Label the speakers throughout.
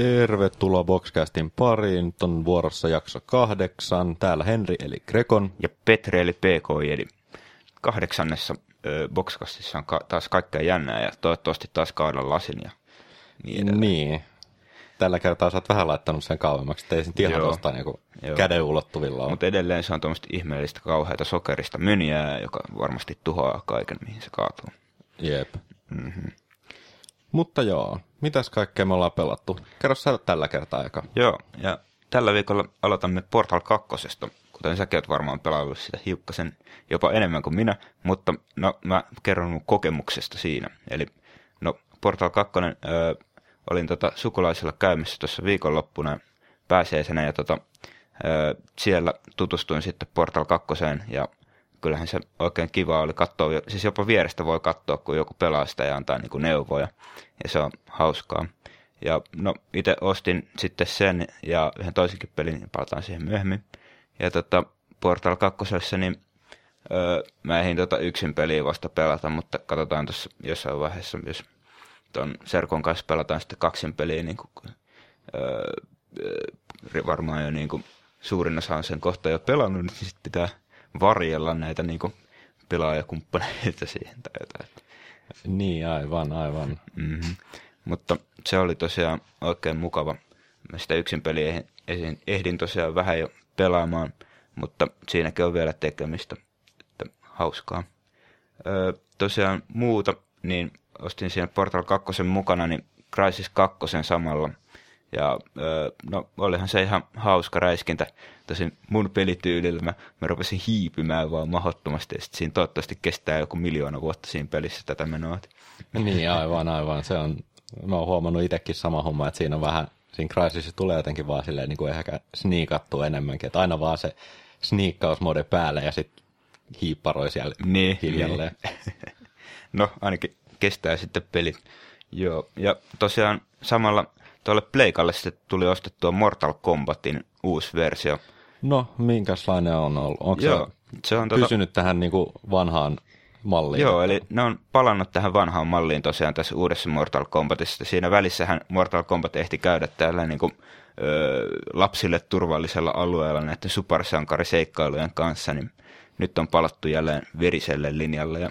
Speaker 1: Tervetuloa Boxcastin pariin. Nyt on vuorossa jakso kahdeksan. Täällä Henri eli Grekon.
Speaker 2: Ja Petri eli PK eli kahdeksannessa ö, Boxcastissa on ka- taas kaikkea jännää ja toivottavasti taas kaadan lasin ja niin edelleen.
Speaker 1: Niin. Tällä kertaa sä oot vähän laittanut sen kauemmaksi, ettei sen ihan
Speaker 2: Joo.
Speaker 1: tuosta niinku
Speaker 2: Joo.
Speaker 1: käden ulottuvilla.
Speaker 2: Mutta edelleen se on tuommoista ihmeellistä kauheata sokerista myniää, joka varmasti tuhoaa kaiken, mihin se kaatuu.
Speaker 1: Jep. Mm-hmm. Mutta joo, mitäs kaikkea me ollaan pelattu? Kerro sä tällä kertaa aika.
Speaker 2: Joo, ja tällä viikolla aloitamme Portal 2. Kuten säkin oot varmaan pelaillut sitä hiukkasen jopa enemmän kuin minä, mutta no, mä kerron mun kokemuksesta siinä. Eli no, Portal 2 öö, olin tota, sukulaisilla käymässä tuossa viikonloppuna pääsiäisenä ja tota, öö, siellä tutustuin sitten Portal 2 ja kyllähän se oikein kiva oli katsoa, siis jopa vierestä voi katsoa, kun joku pelaa sitä ja antaa niin kuin neuvoja, ja se on hauskaa. Ja no, itse ostin sitten sen ja yhden toisenkin pelin, niin palataan siihen myöhemmin. Ja tota, Portal 2. niin öö, mä ehdin tota yksin peliä vasta pelata, mutta katsotaan tuossa jossain vaiheessa, jos ton Serkon kanssa pelataan sitten kaksin peliä, niin kuin, öö, varmaan jo niin kuin suurin osa on sen kohta jo pelannut, niin sitten pitää varjella näitä niin kuin pelaajakumppaneita siihen tai jotain.
Speaker 1: Niin, aivan, aivan.
Speaker 2: Mm-hmm. Mutta se oli tosiaan oikein mukava. Mä sitä yksin peliä ehdin, tosiaan vähän jo pelaamaan, mutta siinäkin on vielä tekemistä. Että hauskaa. Öö, tosiaan muuta, niin ostin siinä Portal 2 mukana, niin Crysis 2 samalla. Ja öö, no olihan se ihan hauska räiskintä. Tosin mun pelityylillä mä, mä rupesin hiipymään vaan mahdottomasti. Ja sit siinä toivottavasti kestää joku miljoona vuotta siinä pelissä tätä menoa.
Speaker 1: Niin, aivan, aivan. Se on, mä oon huomannut itsekin sama homma, että siinä on vähän, siinä Crysisissa tulee jotenkin vaan silleen niin kuin ehkä sniikattua enemmänkin, että aina vaan se sniikkausmode päälle ja sitten hiipparoi siellä
Speaker 2: Niin,
Speaker 1: hiljalleen.
Speaker 2: No, ainakin kestää sitten pelit. Joo, ja tosiaan samalla tuolle Pleikalle sitten tuli ostettua Mortal Kombatin uusi versio.
Speaker 1: No, minkälainen on ollut? Onko
Speaker 2: Joo,
Speaker 1: se
Speaker 2: on tota-
Speaker 1: pysynyt tähän niin kuin vanhaan malliin?
Speaker 2: Joo, eli ne on palannut tähän vanhaan malliin tosiaan tässä uudessa Mortal Kombatissa. Siinä välissähän Mortal Kombat ehti käydä täällä niin kuin, ö, lapsille turvallisella alueella näiden supersankariseikkailujen kanssa, niin nyt on palattu jälleen veriselle linjalle ja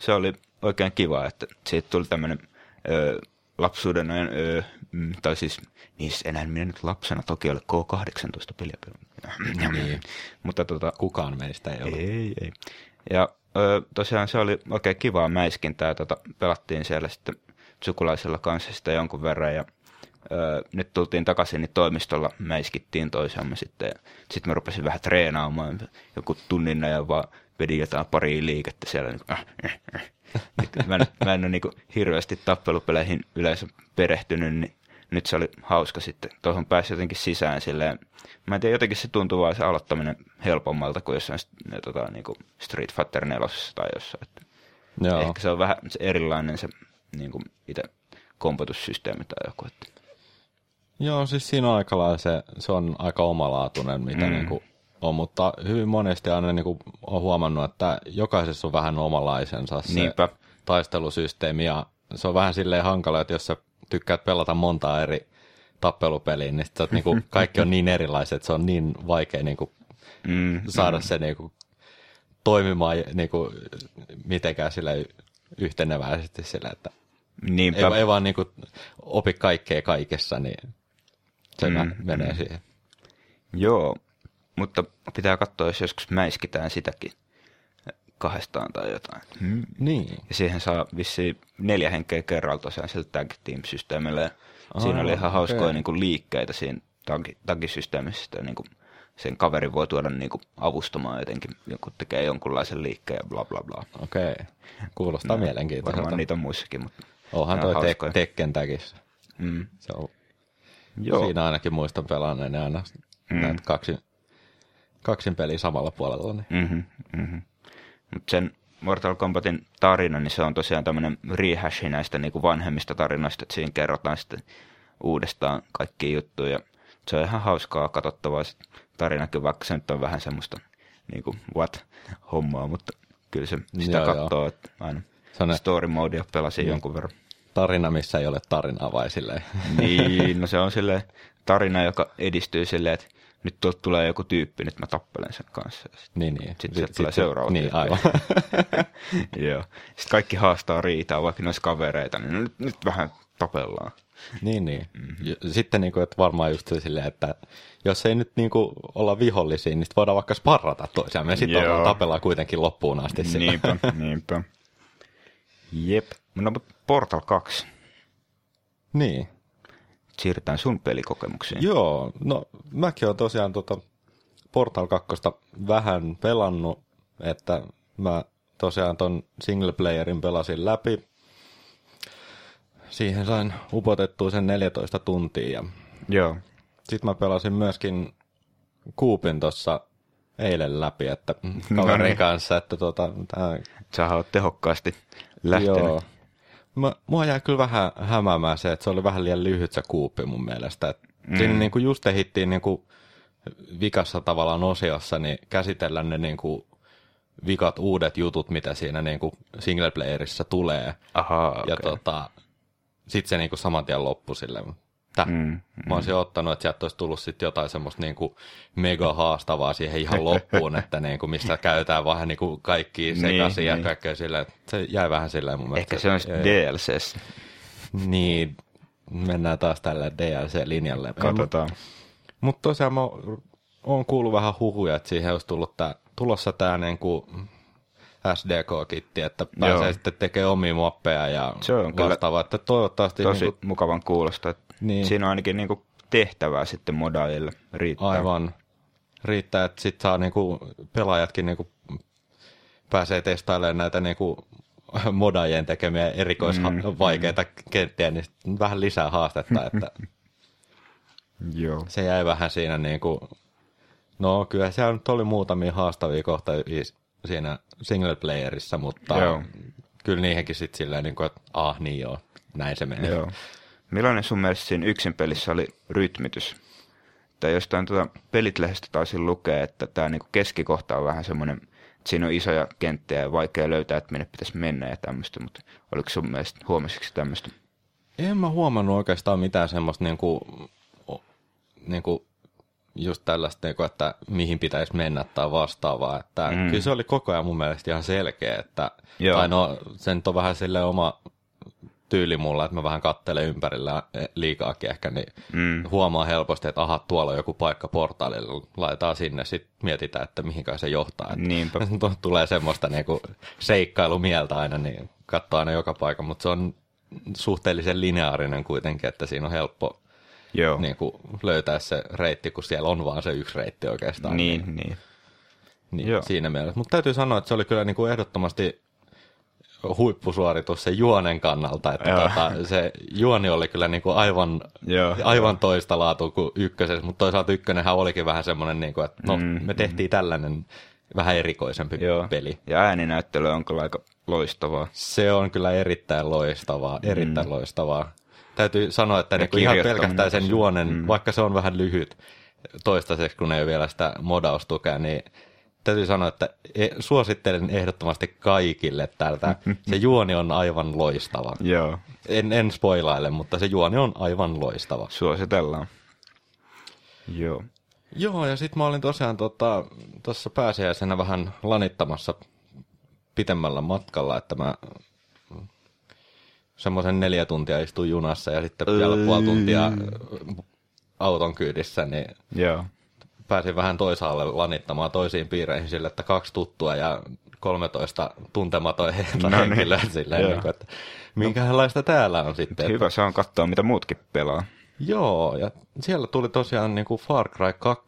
Speaker 2: se oli oikein kiva, että siitä tuli tämmöinen ö, lapsuuden ajan, ö, mm, tai siis niissä enää minä nyt lapsena toki ole K18 peliä pelannut.
Speaker 1: Niin.
Speaker 2: Mutta tota,
Speaker 1: Kukaan meistä ei ole.
Speaker 2: ei, ei. Ja ö, tosiaan se oli oikein kivaa mäiskintää. Tota, pelattiin siellä sitten sukulaisella kanssa sitä jonkun verran ja ö, nyt tultiin takaisin, niin toimistolla mäiskittiin toisiamme sitten. Ja sitten mä rupesin vähän treenaamaan joku tunnin ajan vaan vedin jotain pari liikettä siellä. Niin kuin, äh, äh, äh. Mä, en- mä en ole niin hirveästi tappelupeleihin yleensä perehtynyt, niin nyt se oli hauska sitten. Tuohon pääsi jotenkin sisään silleen. Mä en tiedä, jotenkin se tuntuu vaan se aloittaminen helpommalta kuin jossain ne, tota, niin kuin Street Fighter 4 tai jossain. Että
Speaker 1: Joo.
Speaker 2: Ehkä se on vähän se erilainen se niin kuin itse kompotussysteemi tai joku. Että.
Speaker 1: Joo, siis siinä on aika lailla se, se on aika omalaatuinen, mitä mm. niin kuin on, mutta hyvin monesti aina niin kuin on huomannut, että jokaisessa on vähän omalaisensa se
Speaker 2: Niinpä.
Speaker 1: taistelusysteemi, ja se on vähän silleen hankala, että jos sä tykkäät pelata montaa eri tappelupeliä, niin, sit niin kuin, kaikki on niin erilaiset, että se on niin vaikea niin kuin,
Speaker 2: Mm,
Speaker 1: saada se niin kuin, toimimaan niin kuin, mitenkään sille yhteneväisesti sillä, että
Speaker 2: Niinpä.
Speaker 1: ei, ei vaan niin kuin, opi kaikkea kaikessa, niin se
Speaker 2: Mm,
Speaker 1: mm, menee siihen.
Speaker 2: Joo, mutta pitää katsoa, jos joskus mäiskitään sitäkin kahdestaan tai jotain. Mm.
Speaker 1: Niin.
Speaker 2: Ja siihen saa vissiin neljä henkeä kerralla tosiaan sillä tag team-systeemillä. Siinä oli ihan hauskoja niin kuin liikkeitä siinä tag- tagisysteemissä. että Niin kuin sen kaverin voi tuoda niin kuin avustamaan jotenkin, kun tekee jonkunlaisen liikkeen ja bla bla bla.
Speaker 1: Okei. Kuulostaa no, mielenkiintoiselta.
Speaker 2: Varmaan niitä on muissakin, mutta
Speaker 1: Onhan
Speaker 2: on
Speaker 1: toi te-
Speaker 2: hauskoja.
Speaker 1: Tekken tagissa.
Speaker 2: mm.
Speaker 1: Se on,
Speaker 2: Joo.
Speaker 1: Siinä ainakin muistan pelanneen aina mm. näitä kaksin, kaksin peliä samalla puolella. Niin.
Speaker 2: Mm-hmm, mm-hmm. Mutta sen Mortal Kombatin tarina, niin se on tosiaan tämmöinen rehashi näistä niin kuin vanhemmista tarinoista, että siinä kerrotaan sitten uudestaan kaikki juttuja. Se on ihan hauskaa katsottavaa se tarinakin, vaikka se nyt on vähän semmoista niin kuin what-hommaa, mutta kyllä se sitä
Speaker 1: Joo,
Speaker 2: katsoo, että aina
Speaker 1: ne-
Speaker 2: story modea pelasin jonkun verran.
Speaker 1: tarina, missä ei ole tarinaa vai silleen?
Speaker 2: Niin, no se on sille tarina, joka edistyy silleen, että nyt tuolta tulee joku tyyppi, nyt mä tappelen sen kanssa.
Speaker 1: Niin, niin.
Speaker 2: Sitten sit, tulee seuraava
Speaker 1: Niin,
Speaker 2: tyyppi.
Speaker 1: aivan.
Speaker 2: Joo. Sitten kaikki haastaa riitaa, vaikka ne olisi kavereita, niin no nyt, nyt vähän tapellaan.
Speaker 1: niin, niin. Mm-hmm. Sitten niin kuin, että varmaan just silleen, että jos ei nyt niin kuin olla vihollisia, niin sit voidaan vaikka sparrata toisiaan. Me sitten tapellaan kuitenkin loppuun asti sillä.
Speaker 2: Niinpä, niinpä. Jep. No mutta Portal 2.
Speaker 1: Niin.
Speaker 2: Siirrytään sun pelikokemuksiin.
Speaker 1: Joo, no mäkin olen tosiaan tota Portal 2 vähän pelannut, että mä tosiaan ton single playerin pelasin läpi. Siihen sain upotettua sen 14 tuntia ja
Speaker 2: Joo.
Speaker 1: sitten mä pelasin myöskin Kuupin tuossa eilen läpi, että
Speaker 2: No
Speaker 1: kaverin
Speaker 2: niin.
Speaker 1: kanssa, että tota, tää,
Speaker 2: Sä oot tehokkaasti lähtenyt.
Speaker 1: joo. Mä, mua jäi kyllä vähän hämäämään se, että se oli vähän liian lyhyt se kuuppi mun mielestä. Et mm. Siinä niinku just ehittiin niinku vikassa tavallaan osiossa niin käsitellä ne niinku vikat uudet jutut, mitä siinä niinku singleplayerissa tulee.
Speaker 2: Ahaa, okei.
Speaker 1: Ja tota, sit se niinku saman tien loppui silleen.
Speaker 2: Mm,
Speaker 1: Mm, Mä olisin ottanut, että sieltä olisi tullut sit jotain semmoista niinku mega haastavaa siihen ihan loppuun, että niinku, mistä käytetään vähän niinku kaikki sekaisin
Speaker 2: Niin,
Speaker 1: ja
Speaker 2: niin.
Speaker 1: kaikkea silleen. että Se jäi vähän silleen mun mielestä.
Speaker 2: Ehkä se on sitten DLCs.
Speaker 1: Niin, mennään taas tällä DLC-linjalle.
Speaker 2: Katsotaan.
Speaker 1: Mutta tosiaan mä oon kuullut vähän huhuja, että siihen olisi tullut tää, tulossa tämä niinku SDK-kitti, että pääsee
Speaker 2: Joo.
Speaker 1: sitten tekemään omia mappeja ja
Speaker 2: Se on
Speaker 1: vastaavaa. Että toivottavasti
Speaker 2: Tosi
Speaker 1: niinku,
Speaker 2: mukavan kuulosta.
Speaker 1: Niin.
Speaker 2: Siinä on ainakin niinku tehtävää sitten modaajille riittää.
Speaker 1: aivan riittää, että sit saa niinku pelaajatkin niinku pääsee testailemaan näitä niinku modaajien tekemiä erikoisvaikeita mm, kenttiä, niin vähän lisää haastetta, että
Speaker 2: Joo.
Speaker 1: se jäi vähän siinä niin kuin, no kyllä siellä nyt oli muutamia haastavia kohtia siinä single playerissa, mutta
Speaker 2: Joo.
Speaker 1: kyllä niihinkin sitten silleen, niin kuin, että ah niin joo, näin se menee.
Speaker 2: Joo. Millainen sun mielestä siinä yksin pelissä oli rytmitys? Tai jostain tuota pelitlehdestä taisin lukea, että tämä niinku keskikohta on vähän semmoinen, että siinä on isoja kenttiä ja vaikea löytää, että minne pitäisi mennä ja tämmöistä, mutta oliko sun mielestä, huomasitko tämmöistä?
Speaker 1: En mä huomannut oikeastaan mitään semmoista niin kuin, niin kuin just tällaista, niin että mihin pitäisi mennä tai vastaavaa. Että mm. Kyllä se oli koko ajan mun mielestä ihan selkeä, että,
Speaker 2: Joo.
Speaker 1: tai no se nyt on vähän sille oma tyyli mulla, että mä vähän kattelen ympärillä liikaakin ehkä, niin mm. huomaa helposti, että aha, tuolla on joku paikka portaalilla, laitetaan sinne, sitten mietitään, että mihinkä se johtaa. Että
Speaker 2: Niinpä.
Speaker 1: tulee semmoista niinku seikkailumieltä aina, niin katsoo aina joka paikan, mutta se on suhteellisen lineaarinen kuitenkin, että siinä on helppo
Speaker 2: Joo.
Speaker 1: niin kuin löytää se reitti, kun siellä on vaan se yksi reitti oikeastaan.
Speaker 2: Niin, niin.
Speaker 1: niin
Speaker 2: joo.
Speaker 1: siinä mielessä. Mutta täytyy sanoa, että se oli kyllä niin kuin ehdottomasti huippusuoritus se juonen kannalta, että tota, se juoni oli kyllä niin kuin aivan,
Speaker 2: Joo.
Speaker 1: aivan toista laatua kuin ykkösessä, mutta toisaalta ykkönenhän olikin vähän semmoinen, niin kuin, että no,
Speaker 2: Mm,
Speaker 1: me tehtiin tällainen vähän erikoisempi
Speaker 2: Joo.
Speaker 1: peli.
Speaker 2: Ja ääninäyttely on kyllä aika loistavaa.
Speaker 1: Se on kyllä erittäin loistavaa, erittäin mm. loistavaa. Täytyy sanoa, että niin ihan pelkästään sen juonen, mm. vaikka se on vähän lyhyt toistaiseksi, kun ei ole vielä sitä modaustukea, niin täytyy sanoa, että e- suosittelen ehdottomasti kaikille tältä. Se juoni on aivan loistava.
Speaker 2: Joo.
Speaker 1: En, en spoilaile, mutta se juoni on aivan loistava.
Speaker 2: Suositellaan. Joo.
Speaker 1: Joo, ja sitten mä olin tosiaan tuossa tota, pääsiäisenä vähän lanittamassa pitemmällä matkalla, että mä semmoisen neljä tuntia istuin junassa ja sitten vielä puoli tuntia auton kyydissä, niin
Speaker 2: Joo.
Speaker 1: pääsin vähän toisaalle lanittamaan toisiin piireihin sille, että kaksi tuttua ja 13 tuntematon
Speaker 2: No niin.
Speaker 1: henkilöä silleen,
Speaker 2: Joo.
Speaker 1: niin kuin, että minkälaista täällä on sitten.
Speaker 2: Hyvä, se on katsoa, mitä muutkin pelaa.
Speaker 1: Joo, ja siellä tuli tosiaan niin kuin Far Cry 2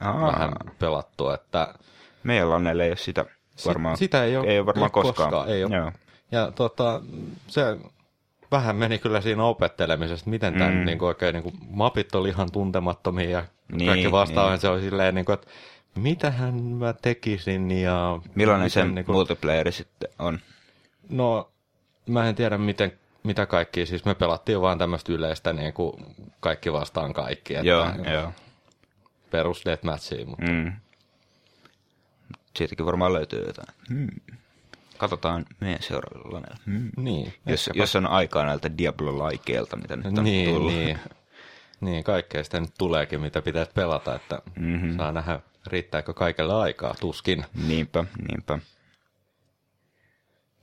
Speaker 2: Aa.
Speaker 1: vähän pelattua, että
Speaker 2: Meillä on ei ole sitä varmaan.
Speaker 1: sitä ei ole,
Speaker 2: ei ole varmaan koskaan.
Speaker 1: koskaan, ei ole.
Speaker 2: Joo.
Speaker 1: Ja tota, se vähän meni kyllä siinä opettelemisesta, miten tämän
Speaker 2: Mm.
Speaker 1: niin kuin oikein niin kuin, mapit oli ihan tuntemattomia ja
Speaker 2: Niin,
Speaker 1: kaikki vastaavan
Speaker 2: niin.
Speaker 1: se oli silleen, niin kuin, että mitähän mä tekisin ja...
Speaker 2: Millainen
Speaker 1: miten,
Speaker 2: se
Speaker 1: niin kuin,
Speaker 2: multiplayeri sitten on?
Speaker 1: No, mä en tiedä miten, mitä kaikki, siis me pelattiin vaan tämmöistä yleistä niin kuin kaikki vastaan kaikki, että
Speaker 2: Joo, joo.
Speaker 1: perus deathmatchia, mutta
Speaker 2: Mm. Siitäkin varmaan löytyy jotain. Hmm. Katsotaan meidän seuraavilla laneilla. Mm.
Speaker 1: Niin.
Speaker 2: Jos,
Speaker 1: ehkäpä-
Speaker 2: jos on aikaa näiltä Diablo-laikeilta, mitä nyt on
Speaker 1: niin,
Speaker 2: tullut.
Speaker 1: niin. Niin, kaikkea sitä nyt tuleekin, mitä pitäisi pelata, että
Speaker 2: Mhm.
Speaker 1: mm-hmm. saa nähdä, riittääkö kaikille aikaa, tuskin.
Speaker 2: Niinpä, niinpä.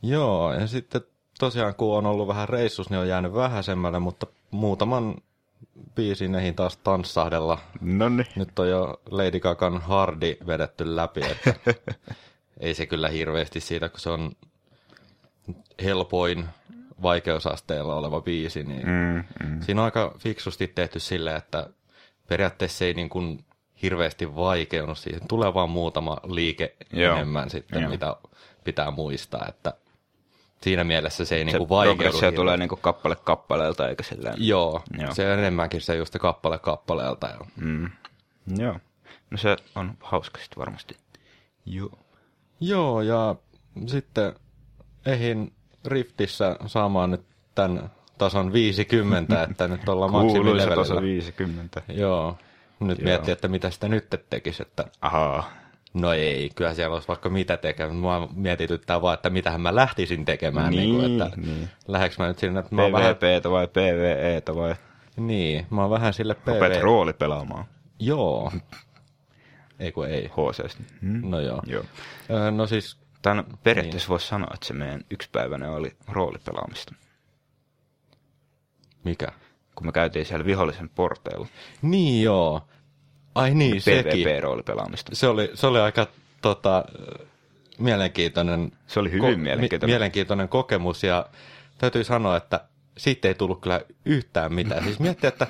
Speaker 1: Joo, ja sitten tosiaan kun on ollut vähän reissus, niin on jäänyt vähäisemmälle, mutta muutaman biisin eihin taas tanssahdella.
Speaker 2: No niin.
Speaker 1: Nyt on jo Lady Gagan Hardi vedetty läpi, että ei se kyllä hirveästi siitä, kun se on helpoin vaikeusasteella oleva biisi, niin
Speaker 2: Mm, mm.
Speaker 1: Siinä on aika fiksusti tehty silleen, että periaatteessa se ei niin kuin hirveästi vaikeunut siihen. Tulee vaan muutama liike
Speaker 2: Joo.
Speaker 1: enemmän sitten,
Speaker 2: Joo.
Speaker 1: mitä pitää muistaa, että siinä mielessä se ei niin
Speaker 2: Se
Speaker 1: kuin vaikeudu. hirveästi.
Speaker 2: tulee niinku kappale kappaleelta, eikä sillä
Speaker 1: Joo,
Speaker 2: Joo.
Speaker 1: se on enemmänkin se just se kappale kappaleelta.
Speaker 2: Mm. Joo. No se on hauska sitten varmasti. Joo.
Speaker 1: Joo, ja sitten eihin Riftissä saamaan nyt tämän tason 50, että nyt ollaan
Speaker 2: Kuuluisa
Speaker 1: maksimilevelillä.
Speaker 2: taso 50.
Speaker 1: Joo, nyt
Speaker 2: Joo.
Speaker 1: miettii, että mitä sitä nyt tekisi, että
Speaker 2: Ahaa.
Speaker 1: No ei, kyllä siellä olisi vaikka mitä tekemään. Mua mietityttää vaan, että mitähän mä lähtisin tekemään.
Speaker 2: Niin,
Speaker 1: niin, kuin, että
Speaker 2: niin.
Speaker 1: Lähdekö mä nyt sinne, että mä oon vähän...
Speaker 2: PvPtä vai PvEtä vai
Speaker 1: Niin, mä oon vähän sille
Speaker 2: rupeat
Speaker 1: PV...
Speaker 2: rooli pelaamaan
Speaker 1: Joo. Ei kun ei.
Speaker 2: HCstä. Mm.
Speaker 1: No joo.
Speaker 2: Joo.
Speaker 1: Öö, No siis,
Speaker 2: Tämän periaatteessa niin. voisi sanoa, että se meidän yksipäiväinen oli roolipelaamista.
Speaker 1: mikä?
Speaker 2: Kun me käytiin siellä vihollisen porteilla.
Speaker 1: Niin joo. Ai niin, sekin.
Speaker 2: PvP-roolipelaamista.
Speaker 1: Se oli, se oli aika tota, mielenkiintoinen,
Speaker 2: Se oli hyvin mielenkiintoinen.
Speaker 1: mielenkiintoinen kokemus ja täytyy sanoa, että siitä ei tullut kyllä yhtään mitään. Siis miettiä, että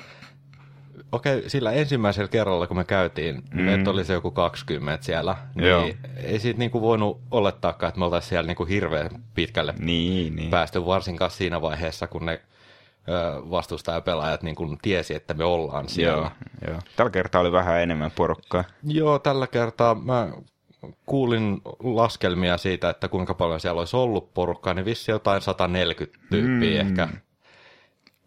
Speaker 1: okei, okay, sillä ensimmäisellä kerralla, kun me käytiin, mm. että oli se joku 20 siellä,
Speaker 2: Joo.
Speaker 1: niin ei siitä niinku voinut olettaakaan, että me oltaisiin siellä niinku hirveän pitkälle
Speaker 2: Niin, niin.
Speaker 1: päästy, varsinkaan siinä vaiheessa, kun ne vastustajapelaajat niin kuin tiesi, että me ollaan siellä.
Speaker 2: Joo, joo. Tällä kertaa oli vähän enemmän porukkaa.
Speaker 1: Joo, tällä kertaa mä kuulin laskelmia siitä, että kuinka paljon siellä olisi ollut porukkaa, niin vissi jotain 140 tyyppiä mm. ehkä.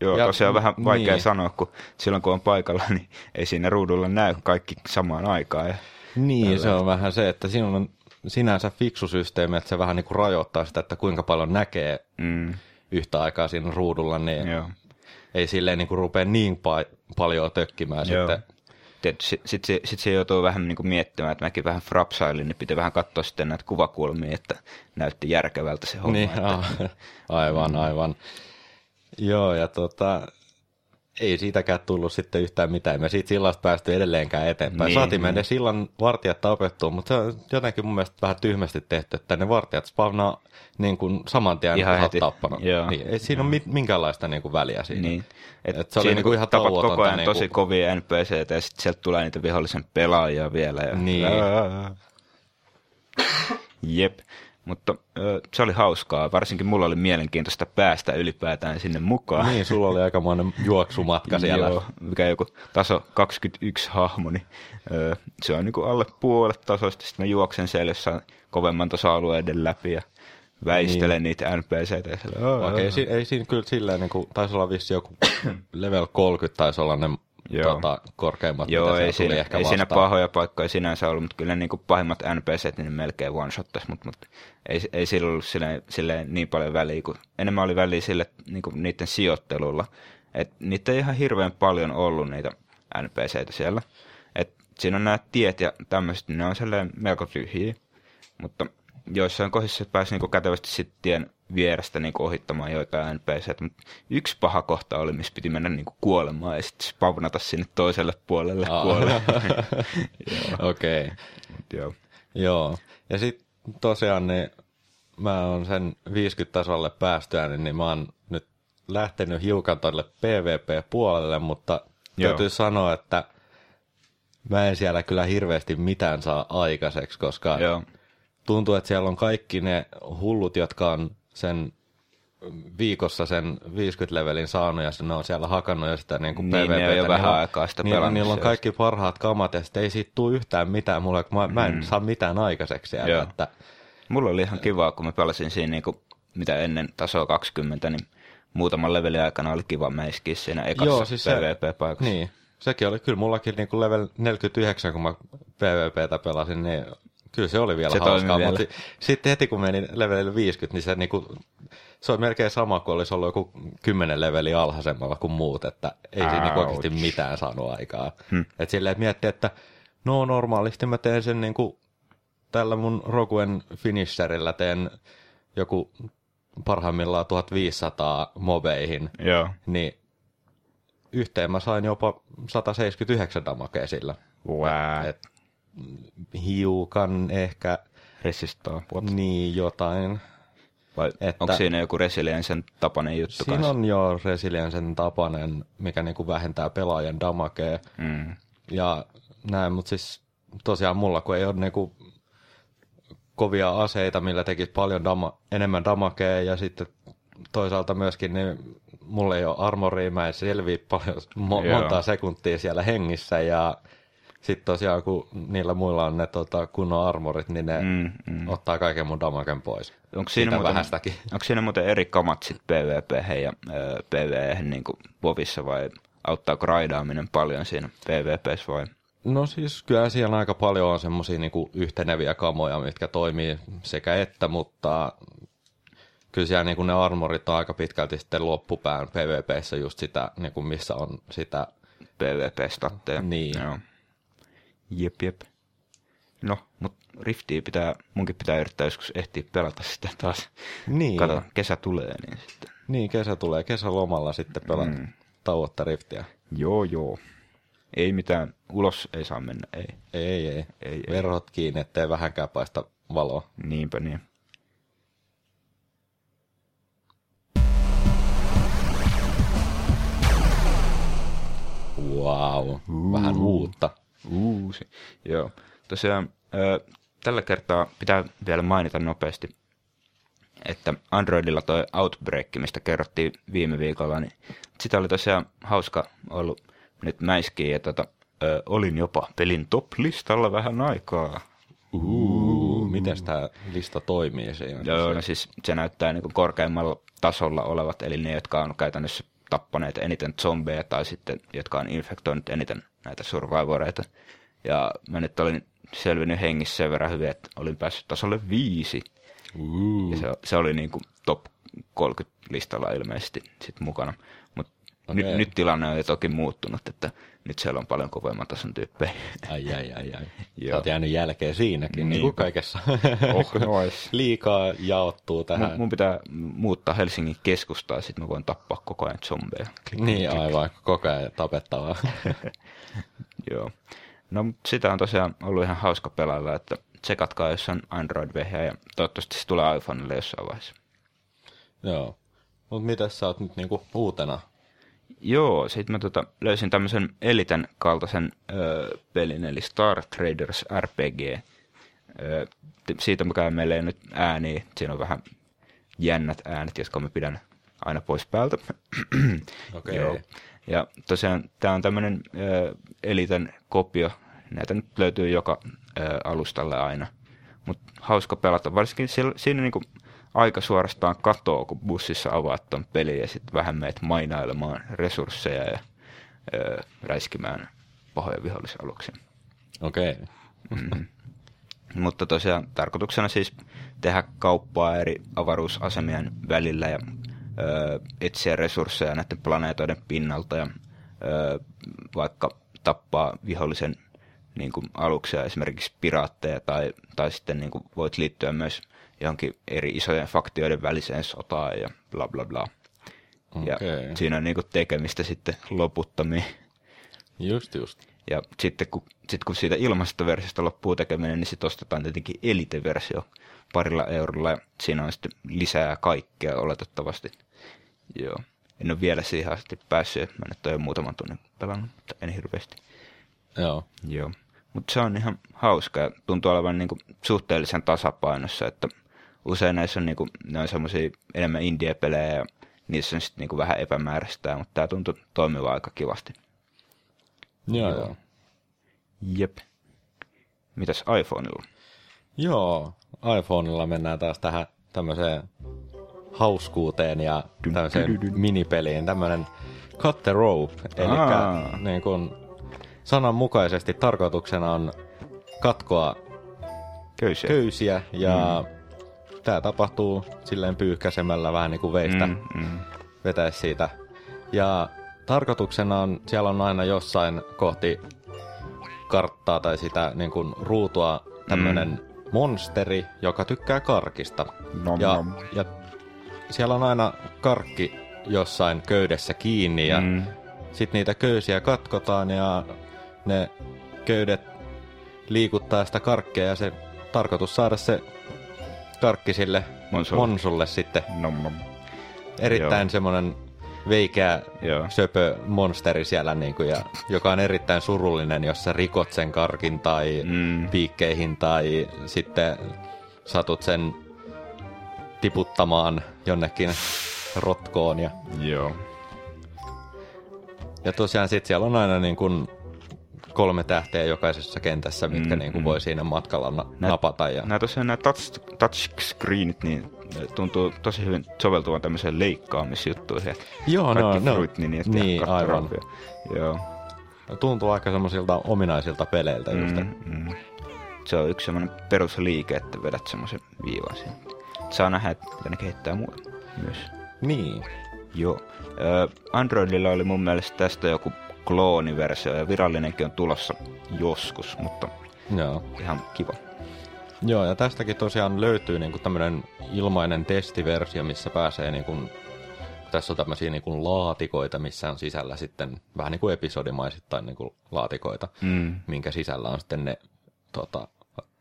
Speaker 2: Joo,
Speaker 1: Ja-
Speaker 2: tosiaan vähän vaikea
Speaker 1: niin.
Speaker 2: sanoa, kun silloin kun on paikalla, niin ei siinä ruudulla näy kaikki samaan aikaan. Ja,
Speaker 1: Niin, se on vähän se, että siinä on sinänsä fiksu systeemi, että se vähän niin kuin rajoittaa sitä, että kuinka paljon näkee
Speaker 2: mm,
Speaker 1: yhtä aikaa siinä ruudulla, niin
Speaker 2: joo.
Speaker 1: ei silleen niin kuin rupea niin pa- paljon tökkimään
Speaker 2: Joo.
Speaker 1: sitten.
Speaker 2: Sitten sit, se, sit se joutuu vähän niin kuin miettimään, että mäkin vähän frapsailin, niin pitää vähän katsoa sitten näitä kuvakulmia, että näytti järkevältä se homma.
Speaker 1: Niin,
Speaker 2: että,
Speaker 1: aivan, aivan. Joo, ja tota, ei siitäkään tullut sitten yhtään mitään. Me siitä sillasta päästy edelleenkään eteenpäin.
Speaker 2: Niin,
Speaker 1: Niin, Saatiin
Speaker 2: niin.
Speaker 1: ne sillan vartijat tapettua, mutta se on jotenkin mun mielestä vähän tyhmästi tehty, että ne vartijat spawnaa niin kuin saman tien,
Speaker 2: Ihan heti.
Speaker 1: tappanut.
Speaker 2: Joo.
Speaker 1: Niin, ei siinä ole mit- minkäänlaista niin kuin väliä siinä.
Speaker 2: Niin. Et
Speaker 1: Et se oli
Speaker 2: siinä
Speaker 1: niinku
Speaker 2: kun
Speaker 1: ihan
Speaker 2: tapat koko ajan
Speaker 1: niinku-
Speaker 2: tosi kovia NPCtä ja sitten sieltä tulee niitä vihollisen pelaajia vielä. Ja...
Speaker 1: Niin.
Speaker 2: Jep. Mutta se oli hauskaa. Varsinkin mulla oli mielenkiintoista päästä ylipäätään sinne mukaan.
Speaker 1: Niin, sulla oli aikamoinen juoksumatka siellä.
Speaker 2: Joo, mikä joku taso 21 hahmo, niin se on niinku alle puolet tasosta. Sitten mä juoksen siellä jossain kovemman tasoalueiden läpi ja väistelen niin. niitä NPCtä. Ja siellä, "Aa,
Speaker 1: Okei,
Speaker 2: aa."
Speaker 1: si- ei siinä kyllä silleen, niin kuin, taisi olla vissi joku level 30 taisi olla ne
Speaker 2: Joo.
Speaker 1: tota, korkeimmat,
Speaker 2: Joo,
Speaker 1: mitä
Speaker 2: ei, siinä,
Speaker 1: ehkä
Speaker 2: ei siinä pahoja paikkoja sinänsä ollut, mutta kyllä niin kuin pahimmat NPCt niin melkein one-shottas, mutta, mutta ei, ei sillä ollut silleen, silleen niin paljon väliä, kun enemmän oli väliä sille niin kuin niiden sijoittelulla. Et niitä ei ihan hirveän paljon ollut niitä NPCitä siellä. Et siinä on nämä tiet ja tämmöiset, ne on silleen melko tyhjiä, mutta joissain kohdissa pääsi niin kätevästi sitten tien vierestä niin ohittamaan joitain NPCt, mutta yksi paha kohta oli, missä piti mennä niin kuolemaan ja sitten spavnata sinne toiselle puolelle
Speaker 1: Aa.
Speaker 2: kuolemaan.
Speaker 1: Okei, okay.
Speaker 2: Joo.
Speaker 1: joo. Ja sitten tosiaan niin mä oon sen 50 tasolle päästyä, niin, niin mä oon nyt lähtenyt hiukan tuolle PvP-puolelle, mutta
Speaker 2: Joo.
Speaker 1: täytyy sanoa, että mä en siellä kyllä hirveästi mitään saa aikaiseksi, koska
Speaker 2: Joo.
Speaker 1: tuntuu, että siellä on kaikki ne hullut, jotka on sen viikossa sen 50 levelin saanut ja se ne on siellä hakannut ja sitä niin kuin
Speaker 2: Niin, on jo
Speaker 1: PvPtä.
Speaker 2: vähän
Speaker 1: Niillä on-
Speaker 2: aikaa sitä
Speaker 1: niillä, niillä on kaikki parhaat kamat ja sitten ei siitä tule yhtään mitään mulle, kun mä, mä en saa mitään aikaiseksi siellä.
Speaker 2: Joo.
Speaker 1: Että,
Speaker 2: Mulla oli ihan kivaa, kun mä pelasin siinä niin kuin, mitä ennen tasoa 20, niin muutaman levelin aikana oli kiva meiskiä siinä ekassa
Speaker 1: Joo, siis se-
Speaker 2: PvP-paikassa.
Speaker 1: niin, sekin oli kyllä mullakin niin kuin level 49, kun mä PvPtä pelasin, niin Kyllä se oli vielä
Speaker 2: Se
Speaker 1: hauskaa,
Speaker 2: vielä.
Speaker 1: mutta sitten heti kun menin levelille 50, niin se, niinku, se on melkein sama kuin olisi ollut joku 10 leveliä alhaisemmalla kuin muut, että ei siinä niinku oikeasti mitään saanut aikaa.
Speaker 2: Hmm.
Speaker 1: Et silleen, että miettii, että no normaalisti mä teen sen niinku, tällä mun Roguen finisherillä teen joku parhaimmillaan 1500 mobeihin,
Speaker 2: Joo.
Speaker 1: niin yhteen mä sain jopa 179 damakea sillä.
Speaker 2: Wow.
Speaker 1: Et hiukan ehkä
Speaker 2: Resistaa. What?
Speaker 1: niin jotain.
Speaker 2: Vai
Speaker 1: Että-
Speaker 2: onko siinä joku resiliensen tapainen juttu
Speaker 1: Siinä
Speaker 2: kanssa?
Speaker 1: on jo resiliensen tapainen, mikä niinku vähentää pelaajan damakea
Speaker 2: Mm.
Speaker 1: ja näin, mutta siis tosiaan mulla kun ei ole niinku kovia aseita, millä tekisi paljon dama, enemmän damakea ja sitten toisaalta myöskin niin mulla ei ole armoria, mä en selviä paljon, mo- montaa sekuntia siellä hengissä ja sitten tosiaan kun niillä muilla on ne tota, kunnon armorit, niin ne
Speaker 2: Mm, mm.
Speaker 1: ottaa kaiken mun damaken pois.
Speaker 2: Onko siinä, muuten,
Speaker 1: vähästäkin.
Speaker 2: onko siinä muuten eri kamat sit PvP ja ö, PvE niin kuin Vovissa vai auttaako raidaaminen paljon siinä PvPssä vai?
Speaker 1: No siis kyllä siellä aika paljon on semmoisia niinku yhteneviä kamoja, mitkä toimii sekä että, mutta kyllä siellä niinku ne armorit on aika pitkälti sitten loppupään PvPssä just sitä, niinku missä on sitä,
Speaker 2: PvP-statteja.
Speaker 1: Niin.
Speaker 2: Joo. Jep, jep. No, mutta Riftiä pitää, munkin pitää yrittää joskus ehtiä pelata sitä taas.
Speaker 1: niin,
Speaker 2: Kato, kesä tulee, niin sitten.
Speaker 1: niin kesä tulee, kesälomalla sitten pelata mm. tauotta riftiä.
Speaker 2: Joo, joo. Ei mitään, ulos ei saa mennä, ei.
Speaker 1: Ei, ei, ei.
Speaker 2: Ei, ei.
Speaker 1: Verhot kiinni, ettei vähänkään paista valoa.
Speaker 2: Niinpä niin.
Speaker 1: Wow, vähän uutta.
Speaker 2: Uusi. Joo. Tosiaan tällä kertaa pitää vielä mainita nopeasti, että Androidilla toi Outbreak, mistä kerrottiin viime viikolla, niin sitä oli tosiaan hauska ollut nyt mäiskiä ja tota, ö, olin jopa pelin top-listalla vähän aikaa.
Speaker 1: Uh, miten tämä lista toimii siinä?
Speaker 2: Joo, no siis se näyttää niin kuin korkeimmalla tasolla olevat, eli ne, jotka on käytännössä tappaneet eniten zombeja tai sitten, jotka on infektoinut eniten näitä survivoreita. Ja mä nyt olin selvinnyt hengissä sen verran hyvin, että olin päässyt tasolle viisi.
Speaker 1: Uh,
Speaker 2: Ja se, se oli niin kuin top 30 listalla ilmeisesti sit mukana. Mutta
Speaker 1: Okei.
Speaker 2: nyt, nyt tilanne on jo toki muuttunut, että nyt siellä on paljon kovemman tason tyyppejä.
Speaker 1: Ai, ai, ai, ai.
Speaker 2: Joo.
Speaker 1: Oot jäänyt jälkeen siinäkin, niin kuin kaikessa.
Speaker 2: Oh, nois.
Speaker 1: Liikaa jaottuu tähän.
Speaker 2: Mun, mun pitää muuttaa Helsingin keskustaa, sitten mä voin tappaa koko ajan zombeja.
Speaker 1: Niin, aivan, koko ajan tapettavaa.
Speaker 2: Joo. No sitä on tosiaan ollut ihan hauska pelailla, että tsekatkaa, jos on Android-vehjä ja toivottavasti se tulee iPhonelle jossain vaiheessa.
Speaker 1: Joo. Mutta mitä sä oot nyt niinku uutena?
Speaker 2: Joo, sitten mä tota, löysin tämmöisen Eliten kaltaisen ö, pelin, eli Star Traders RPG. Ö, t- siitä mä käyn meille nyt ääniä. Siinä on vähän jännät äänet, jotka mä pidän aina pois päältä.
Speaker 1: Okei.
Speaker 2: Joo. Ja tosiaan tämä on tämmöinen ö, Eliten kopio. Näitä nyt löytyy joka ö, alustalle aina. Mutta hauska pelata. Varsinkin siellä, siinä niinku aika suorastaan katoo, kun bussissa avaat ton pelin ja sitten vähän meet mainailemaan resursseja ja ö, räiskimään pahoja vihollisaluksia.
Speaker 1: Okei.
Speaker 2: Mutta tosiaan tarkoituksena siis tehdä kauppaa eri avaruusasemien välillä ja ö, etsiä resursseja näiden planeetoiden pinnalta ja ö, vaikka tappaa vihollisen niin kuin aluksia, esimerkiksi piraatteja, tai, tai sitten niin kuin voit liittyä myös johonkin eri isojen faktioiden väliseen sotaan ja bla bla bla. Ja
Speaker 1: Okei.
Speaker 2: siinä on niin kuin tekemistä sitten loputtomiin.
Speaker 1: Just just.
Speaker 2: Ja sitten kun, sit kun siitä ilmaisesta versiosta loppuu tekeminen, niin sitten ostetaan tietenkin Elite-versio parilla eurolla. Ja siinä on sitten lisää kaikkea oletettavasti. Joo. En ole vielä siihen asti päässyt. Mä nyt olen jo muutaman tunnin pelannut, mutta en hirveästi.
Speaker 1: Joo.
Speaker 2: Joo. Mutta se on ihan hauska ja tuntuu olevan niinku suhteellisen tasapainossa, että usein näissä on, niinku, ne on semmoisia enemmän indie-pelejä ja niissä on sitten niinku vähän epämääräistä, mutta tämä tuntuu toimiva aika kivasti.
Speaker 1: Joo,
Speaker 2: Joo.
Speaker 1: joo.
Speaker 2: Jep. Mitäs iPhoneilla?
Speaker 1: Joo, iPhoneilla mennään taas tähän tämmöiseen hauskuuteen ja tämmöiseen minipeliin. Tämmöinen cut the rope, eli niin kun sananmukaisesti tarkoituksena on katkoa
Speaker 2: Köysiä.
Speaker 1: köysiä ja tämä tapahtuu silleen pyyhkäsemällä vähän niin kuin veistä
Speaker 2: Mm, mm.
Speaker 1: vetäisi siitä. Ja tarkoituksena on, siellä on aina jossain kohti karttaa tai sitä niin kuin ruutua tämmöinen mm. monsteri, joka tykkää karkista.
Speaker 2: Nom,
Speaker 1: ja,
Speaker 2: nom.
Speaker 1: ja siellä on aina karkki jossain köydessä kiinni ja mm. Sitten niitä köysiä katkotaan ja ne köydet liikuttaa sitä karkkia ja se tarkoitus saada se karkki sille
Speaker 2: Monsulle.
Speaker 1: monsulle sitten.
Speaker 2: Nom, nom.
Speaker 1: Erittäin
Speaker 2: Joo.
Speaker 1: semmoinen veikeä
Speaker 2: Joo.
Speaker 1: söpö monsteri siellä, niin kuin, ja, joka on erittäin surullinen, jos sä rikot sen karkin tai
Speaker 2: Mm.
Speaker 1: piikkeihin tai sitten satut sen tiputtamaan jonnekin rotkoon. Ja,
Speaker 2: Joo.
Speaker 1: ja tosiaan sitten siellä on aina niin kuin kolme tähteä jokaisessa kentässä, mitkä
Speaker 2: Mm,
Speaker 1: niin kuin
Speaker 2: mm.
Speaker 1: voi siinä matkalla na-
Speaker 2: Nä-
Speaker 1: napata. Ja,
Speaker 2: Nämä tosiaan nämä touch, touchscreenit, niin tuntuu tosi hyvin soveltuvan tämmöiseen leikkaamisjuttuihin. että
Speaker 1: Joo, no, no,
Speaker 2: Fruit Ninjat ja
Speaker 1: niin, aivan.
Speaker 2: Joo.
Speaker 1: Tuntuu aika semmoisilta ominaisilta peleiltä just.
Speaker 2: Mm, mm. Se on yksi semmoinen perusliike, että vedät semmoisen viivan siihen. Saa nähdä, että ne kehittää muuta myös.
Speaker 1: Niin.
Speaker 2: Joo. Androidilla oli mun mielestä tästä joku klooniversio ja virallinenkin on tulossa joskus, mutta
Speaker 1: Joo.
Speaker 2: ihan kiva.
Speaker 1: Joo, ja tästäkin tosiaan löytyy niinku tämmöinen ilmainen testiversio, missä pääsee niinku, tässä on tämmöisiä niinku laatikoita, missä on sisällä sitten vähän niin kuin episodimaisittain niinku laatikoita,
Speaker 2: Mm.
Speaker 1: minkä sisällä on sitten ne tota,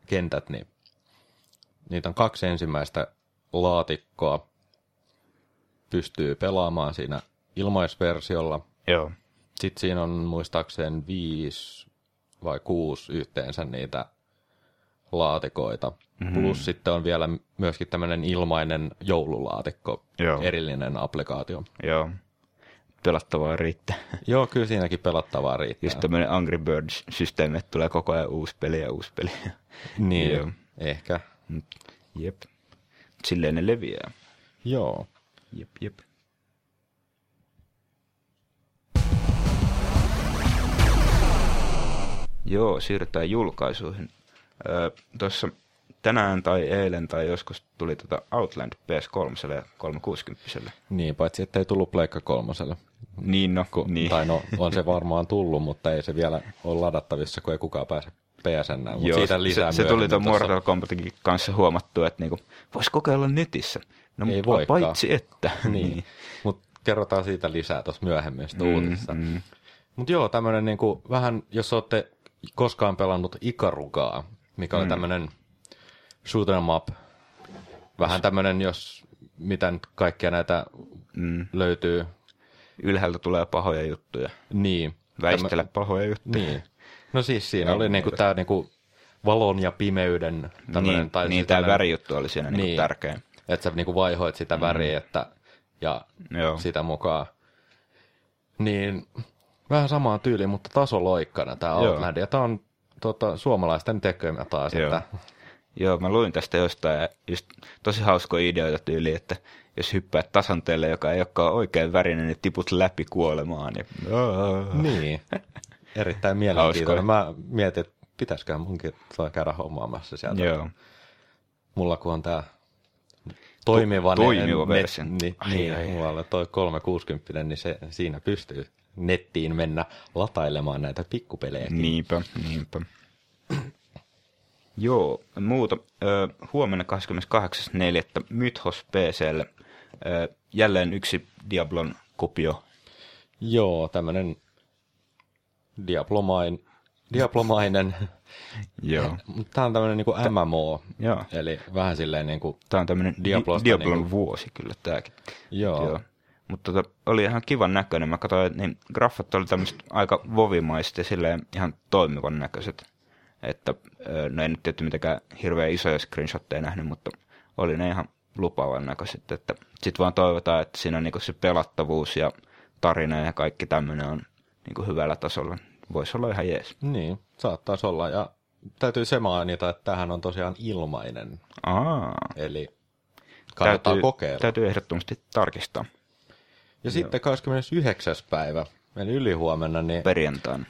Speaker 1: kentät, niin niitä on kaksi ensimmäistä laatikkoa, pystyy pelaamaan siinä ilmaisversiolla.
Speaker 2: Joo.
Speaker 1: Sitten siinä on muistaakseni viisi vai kuusi yhteensä niitä laatikoita. Mm-hmm. Plus sitten on vielä myöskin tämmöinen ilmainen joululaatikko,
Speaker 2: Joo.
Speaker 1: erillinen applikaatio.
Speaker 2: Joo. Pelattavaa riittää.
Speaker 1: Joo, kyllä siinäkin pelattavaa riittää.
Speaker 2: Just tämmönen Angry Birds-systeemi, että tulee koko ajan uusi peli ja uusi peli.
Speaker 1: niin,
Speaker 2: Joo.
Speaker 1: ehkä.
Speaker 2: Jep. Silleen ne leviää.
Speaker 1: Joo.
Speaker 2: Jep, jep. Joo, siirrytään julkaisuihin. Öö, Tuossa tänään tai eilen tai joskus tuli tota Outland PS3 ja 360.
Speaker 1: Niin, paitsi ettei tullut Pleikka kolmoselle.
Speaker 2: Niin no,
Speaker 1: Ku,
Speaker 2: niin.
Speaker 1: Tai no, on se varmaan tullut, mutta ei se vielä ole ladattavissa, kun ei kukaan pääse PSN. Mutta
Speaker 2: Joo,
Speaker 1: siitä lisää
Speaker 2: se, se tuli tuon. Mortal Kombatin kanssa huomattu, että niinku, voisi kokeilla netissä. No,
Speaker 1: Ei
Speaker 2: mutta
Speaker 1: voikaan.
Speaker 2: paitsi että.
Speaker 1: Niin, mutta kerrotaan siitä lisää tuossa myöhemmin
Speaker 2: Mm,
Speaker 1: uutisesta.
Speaker 2: mm.
Speaker 1: Mutta joo, tämmöinen niinku, vähän, jos olette koskaan pelannut Ikarugaa, mikä on
Speaker 2: Mm.
Speaker 1: tämmöinen shoot 'em up, vähän tämmöinen, jos mitä nyt kaikkia näitä
Speaker 2: Mm.
Speaker 1: löytyy,
Speaker 2: Ylhäältä tulee pahoja juttuja.
Speaker 1: niin.
Speaker 2: Väistele pahoja juttuja.
Speaker 1: Niin. No siis siinä oli niinku tää niinku valon ja pimeyden tämmönen,
Speaker 2: niin,
Speaker 1: tai
Speaker 2: niin
Speaker 1: siis
Speaker 2: tämä värijuttu oli siinä niin.
Speaker 1: Niin.
Speaker 2: tärkeä.
Speaker 1: Että sä niinku vaihoit sitä väriä, että, ja
Speaker 2: Joo.
Speaker 1: sitä mukaan. Niin vähän samaa tyyliä, mutta tasoloikkana tämä. Outland. Ja tämä on tota, suomalaisten tekemä taas.
Speaker 2: Joo.
Speaker 1: Että,
Speaker 2: Joo, mä luin tästä jostain ja just tosi hauskoja ideoita tyyli, että jos hyppäät tasanteelle, joka ei olekaan oikein värinen, niin tiput läpi kuolemaan. Ja...
Speaker 1: niin, erittäin mielenkiintoinen. Mä mietin, että pitäisiköhän munkin käydä hommaamassa sieltä.
Speaker 2: Joo.
Speaker 1: Mulla kun on tää toimiva,
Speaker 2: To- toimiva versio.
Speaker 1: Niin,
Speaker 2: Ai,
Speaker 1: niin
Speaker 2: ai, ai.
Speaker 1: mulla on toi 360, niin se, siinä pystyy nettiin mennä latailemaan näitä pikkupelejä.
Speaker 2: Niinpä, niinpä. Joo, muuta. Ö, huomenna 28.4. Mythos PClle. Ö, jälleen yksi Diablon kopio.
Speaker 1: Joo, tämmönen Diablomain, Diablomainen.
Speaker 2: Joo.
Speaker 1: Tämä on tämmönen niinku MMO,
Speaker 2: Joo.
Speaker 1: eli vähän silleen niinku,
Speaker 2: Tämä on tämmöinen
Speaker 1: Diablosta
Speaker 2: Diablon
Speaker 1: niinku-
Speaker 2: vuosi kyllä tämäkin.
Speaker 1: joo,
Speaker 2: Joo. Mutta tota, oli ihan kivan näköinen. Mä katsoin, että niin graffat oli tämmöiset aika vovimaiset ja silleen ihan toimivan näköiset. Että no en nyt tietty mitenkään hirveän isoja screenshotteja nähnyt, mutta oli ne ihan lupaavan näköiset. Että sit vaan toivotaan, että siinä on niinku se pelattavuus ja tarina ja kaikki tämmöinen on niinku hyvällä tasolla. Voisi olla ihan jees.
Speaker 1: niin, saattaisi olla. Ja täytyy se mainita, että tämähän on tosiaan ilmainen,
Speaker 2: Aa,
Speaker 1: eli kannattaa
Speaker 2: täytyy,
Speaker 1: kokeilla.
Speaker 2: täytyy ehdottomasti tarkistaa
Speaker 1: Ja sitten 29. päivä, eli ylihuomenna, niin
Speaker 2: perjantaina.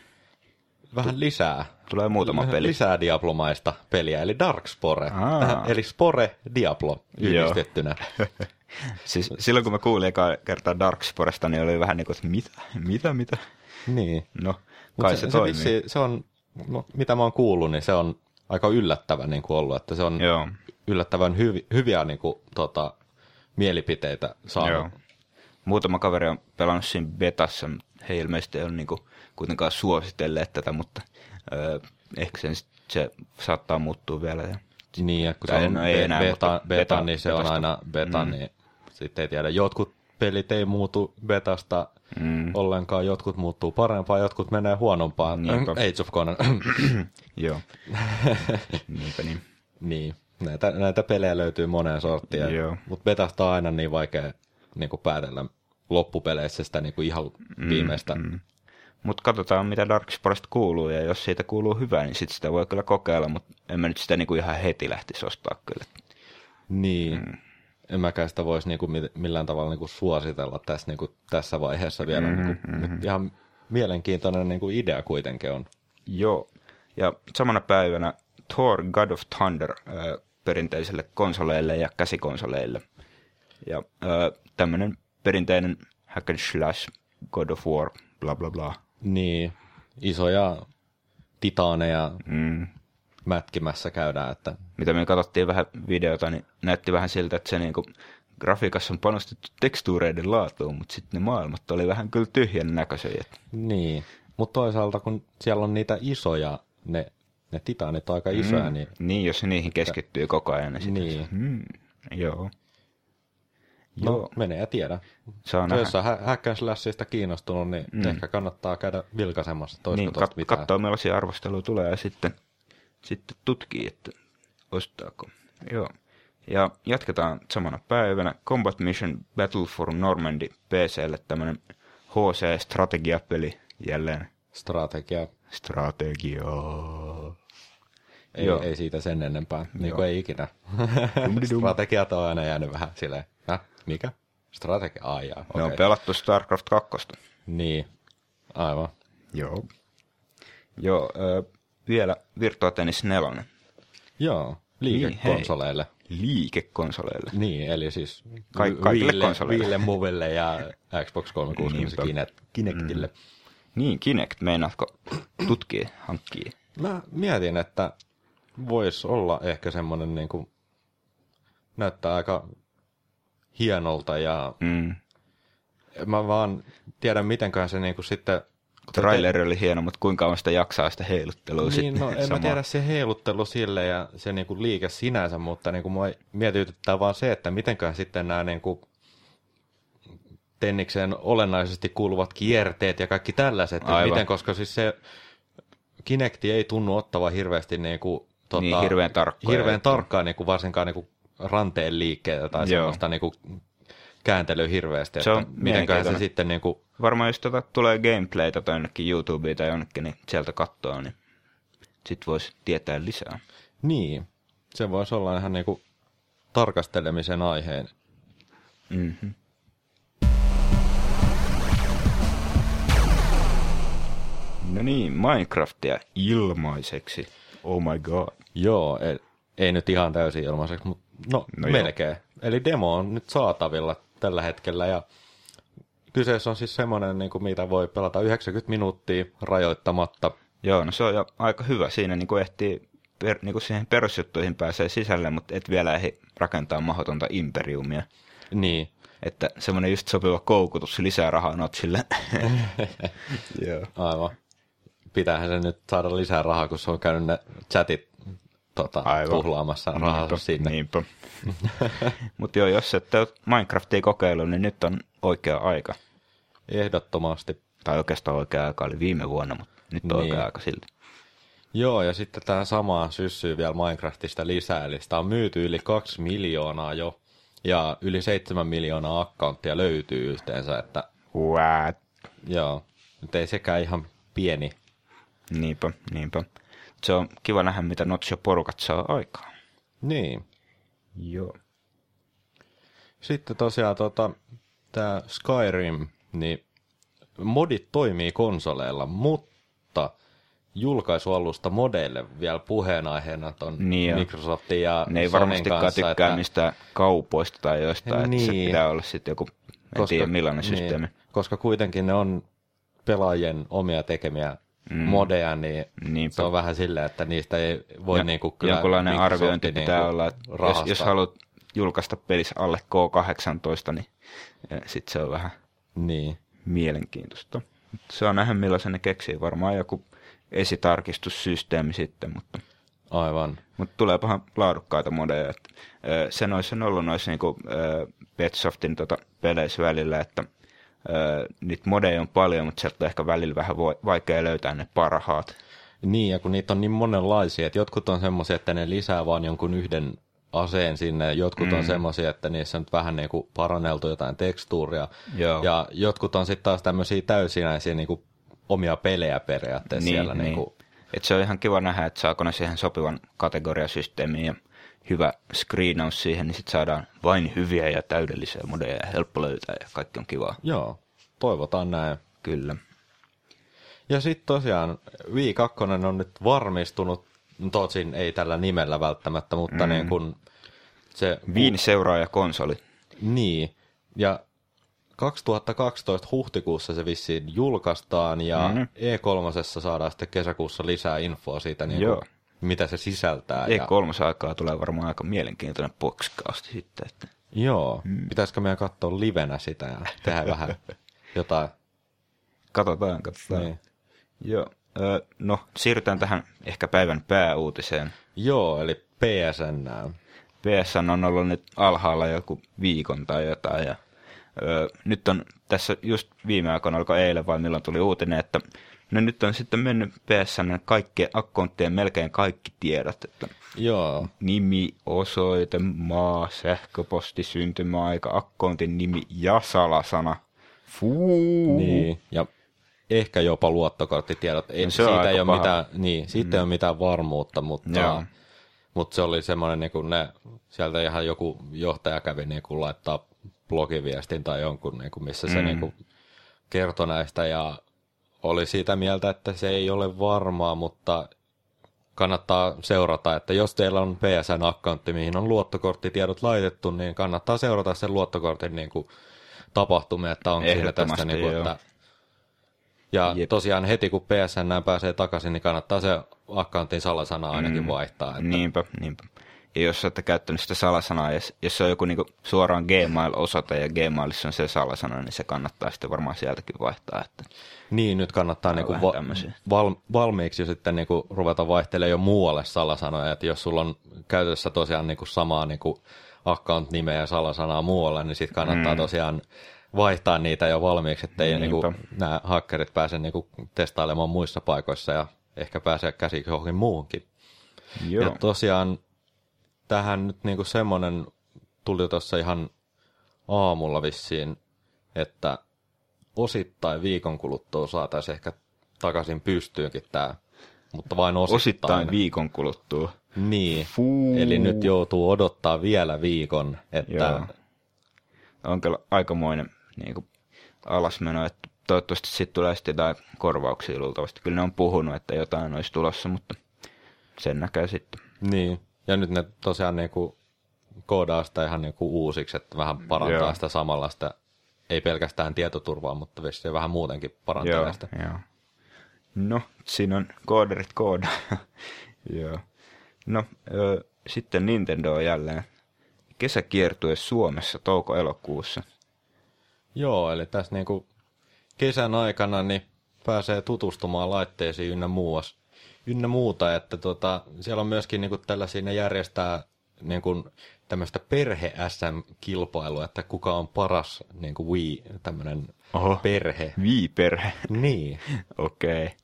Speaker 1: vähän lisää.
Speaker 2: Tulee muutama peli.
Speaker 1: Lisää Diablomaista peliä, eli Darkspore.
Speaker 2: Aa.
Speaker 1: Tähän, eli Spore Diablo yhdistettynä.
Speaker 2: Siis silloin kun mä kuulin eka kertaa Darksporesta, niin oli vähän niin kuin, että mitä, mitä, mitä?
Speaker 1: niin.
Speaker 2: No, kai
Speaker 1: se,
Speaker 2: se,
Speaker 1: se,
Speaker 2: toimii.
Speaker 1: vissi, se on, no, mitä mä oon kuullut, niin se on aika yllättävän niin kuin ollut, että se on
Speaker 2: Joo,
Speaker 1: yllättävän hyvi, hyviä niin kuin, tota, mielipiteitä saanut.
Speaker 2: joo. Muutama kaveri on pelannut siinä betassa, he ilmeisesti ei ole niin kuitenkaan suositelleet tätä, mutta öö, ehkä sen, se saattaa muuttua vielä. Ja,
Speaker 1: Niin, ja kun se on
Speaker 2: no ei
Speaker 1: be-
Speaker 2: enää,
Speaker 1: beta, beta,
Speaker 2: beta-
Speaker 1: niin se on
Speaker 2: betasta.
Speaker 1: aina beta, mm. niin sitten ei tiedä. Jotkut pelit ei muutu betasta
Speaker 2: mm,
Speaker 1: ollenkaan, jotkut muuttuu parempaan, jotkut menee huonompaan.
Speaker 2: Niinpä.
Speaker 1: Age of Conan.
Speaker 2: joo. Niinpä niin.
Speaker 1: niin, näitä, näitä pelejä löytyy moneen sorttiin, mutta betasta on aina niin vaikea niin kuin päätellä loppupeleissä sitä niin kuin ihan viimeistä.
Speaker 2: Mm. Mutta katsotaan, mitä Darksporesta kuuluu, ja jos siitä kuuluu hyvää, niin sit sitä voi kyllä kokeilla, mutta en mä nyt sitä niinku ihan heti lähtisi ostaa kyllä.
Speaker 1: Niin, mm. en mäkään sitä voisi niinku mi- millään tavalla niinku suositella tässä, niinku, tässä vaiheessa vielä. Mm-hmm, niinku, mm-hmm. Ihan mielenkiintoinen niinku idea kuitenkin on.
Speaker 2: Joo, ja samana päivänä Thor God of Thunder äh, perinteiselle konsoleille ja käsikonsoleille. Ja äh, tämmöinen perinteinen hack and slash God of War, bla bla bla.
Speaker 1: Niin, isoja titaaneja
Speaker 2: Mm.
Speaker 1: mätkimässä käydään, että
Speaker 2: Mitä me katsottiin vähän videota, niin näytti vähän siltä, että se niinku, grafiikassa on panostettu tekstuureiden laatuun, mutta sitten ne maailmat oli vähän kyllä tyhjän näköisiä.
Speaker 1: Niin. Mutta toisaalta kun siellä on niitä isoja, ne, ne titaanit on aika isoja, mm. niin
Speaker 2: niin, jos se niihin keskittyy koko ajan. Niin, sit,
Speaker 1: Niin.
Speaker 2: Hmm, joo.
Speaker 1: No,
Speaker 2: Joo,
Speaker 1: menee ja tiedä. No,
Speaker 2: nähdä.
Speaker 1: jos on hä- kiinnostunut, niin mm. ehkä kannattaa käydä vilkaisemassa, olisiko
Speaker 2: Niin, kat-
Speaker 1: mitään.
Speaker 2: katsoa millaisia arvosteluja tulee ja sitten, sitten tutkii, että ostaako. Joo. Ja jatketaan samana päivänä. Combat Mission Battle for Normandy PClle tämmönen HC-strategiapeli jälleen.
Speaker 1: Strategia,
Speaker 2: Strategiaa.
Speaker 1: ei,
Speaker 2: Joo.
Speaker 1: ei siitä sen enempää, niin kuin ei ikinä. Strategiat on aina jäänyt vähän silleen, mikä? Strategia, ai jaa,
Speaker 2: Ne
Speaker 1: okei.
Speaker 2: on pelattu StarCraft 2.
Speaker 1: Niin, aivan.
Speaker 2: Joo. Joo, ö, vielä Virtua Tennis 4.
Speaker 1: Joo, liikekonsoleille.
Speaker 2: Liikekonsoleille.
Speaker 1: Niin, eli siis
Speaker 2: Ka- kaikille
Speaker 1: Wiille-
Speaker 2: konsoleille.
Speaker 1: Wiille, Movelle ja Xbox 360
Speaker 2: Niinpä.
Speaker 1: Kinect, Kinectille. Mm.
Speaker 2: Niin, Kinect, meinaatko tutkia, hankkia?
Speaker 1: Mä mietin, että voisi olla ehkä semmoinen niin kuin, näyttää aika hienolta ja
Speaker 2: Mm.
Speaker 1: mä vaan tiedän, mitenköhän se niin kuin sitten...
Speaker 2: Traileri oli hieno, mutta kuinka kauan sitä jaksaa sitä heiluttelua
Speaker 1: Niin,
Speaker 2: sitten
Speaker 1: no en mä tiedä se heiluttelu sille ja se niinku liike sinänsä, mutta niinku mua mietityttää vaan se, että mitenköhän sitten nämä niinku tennikseen olennaisesti kuuluvat kierteet ja kaikki tällaiset,
Speaker 2: Aivan.
Speaker 1: miten, koska siis se Kinecti ei tunnu ottava hirveästi niinku, tota,
Speaker 2: Niin, hirveän tarkkoja
Speaker 1: hirveän tarkkaan niinku, varsinkaan niinku ranteen liikkeitä tai
Speaker 2: Joo.
Speaker 1: semmoista niinku kääntelyä hirveästi,
Speaker 2: Se on
Speaker 1: että mitenköhän se sitten niinku,
Speaker 2: Varmaan jos tota tulee gameplaytä tai jonnekin YouTubeen tai jonnekin, niin sieltä katsoo, niin sit voisi tietää lisää.
Speaker 1: niin, se voisi olla ihan niinku tarkastelemisen aiheen.
Speaker 2: Mm-hmm. No niin, Minecraftia ilmaiseksi. Oh my god.
Speaker 1: Joo, ei, ei nyt ihan täysin ilmaiseksi, mutta no,
Speaker 2: No
Speaker 1: no
Speaker 2: joo.
Speaker 1: melkein. Eli demo on nyt saatavilla tällä hetkellä ja kyseessä on siis semmoinen, niin kuin mitä voi pelata 90 minuuttia rajoittamatta.
Speaker 2: Joo, no se on jo aika hyvä. Siinä niin kuin ehtii per, niin kuin siihen perusjuttuihin pääsee sisälle, mutta et vielä ehdi rakentaa mahdotonta imperiumia.
Speaker 1: Niin,
Speaker 2: Että semmoinen just sopiva koukutus lisää rahaa notsille. Joo.
Speaker 1: aivan. Pitäähän se nyt saada lisää rahaa, kun se on käynyt ne chatit tota,
Speaker 2: Aivan.
Speaker 1: tuhlaamassa rahaa
Speaker 2: Niinpä,
Speaker 1: sinne.
Speaker 2: Niinpä. Mutta joo, jos ette ole Minecraftia kokeillut, niin nyt on oikea aika.
Speaker 1: Ehdottomasti.
Speaker 2: Tai oikeastaan oikea aika oli viime vuonna, mutta nyt on
Speaker 1: Niin.
Speaker 2: oikea aika silti.
Speaker 1: Joo, ja sitten tämä sama syssyy vielä Minecraftista lisää, eli sitä on myyty yli 2 miljoonaa jo, ja yli 7 miljoonaa accounttia löytyy yhteensä, että
Speaker 2: What?
Speaker 1: joo, nyt ei sekään ihan pieni.
Speaker 2: Niinpä, niinpä. Se on kiva nähdä, mitä Notch ja porukat saa aikaan.
Speaker 1: Niin.
Speaker 2: Joo.
Speaker 1: Sitten tosiaan tota, tämä Skyrim, niin modit toimii konsoleilla, mutta julkaisualusta modeille vielä puheenaiheena ton
Speaker 2: Niin.
Speaker 1: Microsoftin ja
Speaker 2: Ne ei
Speaker 1: Sonyn
Speaker 2: varmastikaan
Speaker 1: kanssa,
Speaker 2: tykkää
Speaker 1: että,
Speaker 2: mistään kaupoista tai jostain, että se
Speaker 1: Niin.
Speaker 2: pitää olla sitten joku, en tiedä millainen systeemi.
Speaker 1: Niin, koska kuitenkin ne on pelaajien omia tekemiä mm. modeja, niin
Speaker 2: Niinpä.
Speaker 1: se on vähän silleen, että niistä ei voi
Speaker 2: Ja
Speaker 1: niinku kyllä
Speaker 2: jonkunlainen arviointi pitää
Speaker 1: niinku
Speaker 2: olla, että jos, jos haluat julkaista pelissä alle K18, niin sitten se on vähän
Speaker 1: Niin,
Speaker 2: mielenkiintoista. Se on nähdä millaisen ne keksii. Varmaan joku esitarkistussysteemi sitten, mutta,
Speaker 1: aivan.
Speaker 2: mutta tuleepahan laadukkaita modeja. Että, ö, sen olisi ollut noissa niinku, ö, Betsoftin tota, peleissä välillä, että ö, niitä modeja on paljon, mutta sieltä on ehkä välillä vähän vaikea löytää ne parhaat.
Speaker 1: Niin, ja kun niitä on niin monenlaisia, että jotkut on semmoisia, että ne lisää vaan jonkun yhden aseen sinne, jotkut mm. on semmoisia, että niissä on nyt vähän niin kuin paranneltu jotain tekstuuria,
Speaker 2: Joo.
Speaker 1: ja jotkut on sitten taas tämmöisiä täysinäisiä niin kuin omia pelejä periaatteessa
Speaker 2: Niin,
Speaker 1: siellä.
Speaker 2: niin.
Speaker 1: Niin kuin,
Speaker 2: Et se on ihan kiva nähdä, että saako ne siihen sopivan kategoriasysteemiin ja hyvä screenaus siihen, niin sitten saadaan vain hyviä ja täydellisiä modeja ja helppo löytää ja kaikki on kivaa.
Speaker 1: joo, toivotaan näin.
Speaker 2: Kyllä.
Speaker 1: Ja sitten tosiaan Wii 2 on nyt varmistunut, tosin ei tällä nimellä välttämättä, mutta mm. niin kun se...
Speaker 2: Viin seuraaja konsoli.
Speaker 1: Niin, ja 2012 huhtikuussa se vissiin julkaistaan ja mm. E3 saadaan sitten kesäkuussa lisää infoa siitä, niin
Speaker 2: Joo.
Speaker 1: Mitä se sisältää. Ja,
Speaker 2: E3-aikaa tulee varmaan aika mielenkiintoinen boxcast sitten. Että.
Speaker 1: joo, mm. pitäisikö meidän katsoa livenä sitä ja tehdä vähän jotain.
Speaker 2: Katsotaan, katsotaan.
Speaker 1: Niin.
Speaker 2: Joo. No, siirrytään tähän ehkä päivän pääuutiseen.
Speaker 1: Joo, eli PSN.
Speaker 2: PSN on ollut nyt alhaalla joku viikon tai jotain. Ja, ö, nyt on tässä just viime aikoina, oliko eilen vai milloin tuli uutinen, että no nyt on sitten mennyt PSN kaikkien akkonttien melkein kaikki tiedot, että
Speaker 1: Joo,
Speaker 2: nimi, osoite, maa, sähköposti, syntymäaika, akkontin nimi ja salasana. Fuu.
Speaker 1: Niin, ja ehkä jopa luottokorttitiedot. Ei,
Speaker 2: No se on
Speaker 1: siitä ei ole
Speaker 2: paha.
Speaker 1: mitään, niin, siitä mm. ei ole mitään varmuutta, mutta,
Speaker 2: Joo.
Speaker 1: mutta se oli semmoinen, niin kuin ne, sieltä ihan joku johtaja kävi niin kuin laittaa blogiviestin tai jonkun, niin kuin, missä se
Speaker 2: Mm.
Speaker 1: niin kuin kertoi näistä ja oli siitä mieltä, että se ei ole varmaa, mutta kannattaa seurata, että jos teillä on PSN-akkantti, mihin on luottokorttitiedot laitettu, niin kannattaa seurata sen luottokortin niin kuin tapahtumia, että onko siinä tästä, niin kuin, että ja
Speaker 2: Jep.
Speaker 1: tosiaan heti kun PSN pääsee takaisin, niin kannattaa se akkantin salasana ainakin mm. vaihtaa. Että,
Speaker 2: Niinpä, niinpä. Ja jos olette käyttänyt sitä salasanaa, jos, jos se on joku niinku suoraan Gmail-osoite ja Gmailissa on se salasana, niin se kannattaa sitten varmaan sieltäkin vaihtaa. Että
Speaker 1: Niin, nyt kannattaa niinku va- val- valmiiksi jo sitten niinku ruveta vaihtelemaan jo muualle salasanoja, että jos sulla on käytössä tosiaan niinku samaa niinku account-nimeä ja salasanaa muualle, niin sitten kannattaa mm. tosiaan vaihtaa niitä jo valmiiksi, ettei
Speaker 2: Niinpä.
Speaker 1: niinku nämä hakkerit pääse niinku testailemaan muissa paikoissa ja ehkä pääsee käsiksi johonkin muuhunkin.
Speaker 2: Joo.
Speaker 1: Ja tosiaan tähän nyt niinku semmoinen tuli tuossa ihan aamulla vissiin, että osittain viikon kuluttua saataisiin ehkä takaisin pystyynkin tämä, mutta vain osittain.
Speaker 2: Osittain viikon kuluttua.
Speaker 1: Niin,
Speaker 2: Fuu.
Speaker 1: eli nyt joutuu odottaa vielä viikon, että
Speaker 2: Joo. On kyllä aikamoinen niin kuin, alasmeno, että toivottavasti sitten tulee sitten jotain korvauksia luultavasti. Kyllä ne on puhunut, että jotain olisi tulossa, mutta sen näkee sitten.
Speaker 1: niin. Ja nyt ne tosiaan niinku koodaa sitä ihan niinku uusiksi, että vähän parantaa
Speaker 2: Joo.
Speaker 1: sitä samalla sitä, ei pelkästään tietoturvaa, mutta vissiin vähän muutenkin parantaa
Speaker 2: Joo,
Speaker 1: sitä.
Speaker 2: joo. No, siinä on kooderit kooda. joo. No, ö, sitten Nintendo on jälleen kesäkiertue Suomessa touko-elokuussa.
Speaker 1: Joo, eli tässä niinku kesän aikana niin pääsee tutustumaan laitteisiin ynnä muuas, ynnä muuta, että tota, siellä on myöskin niinku tällaisia, ne järjestää niinku tämmöistä perhe SM-kilpailua, että kuka on paras niinku Wii, tämmöinen
Speaker 2: Oho.
Speaker 1: perhe.
Speaker 2: Viiperhe.
Speaker 1: Niin,
Speaker 2: Okei. Okay.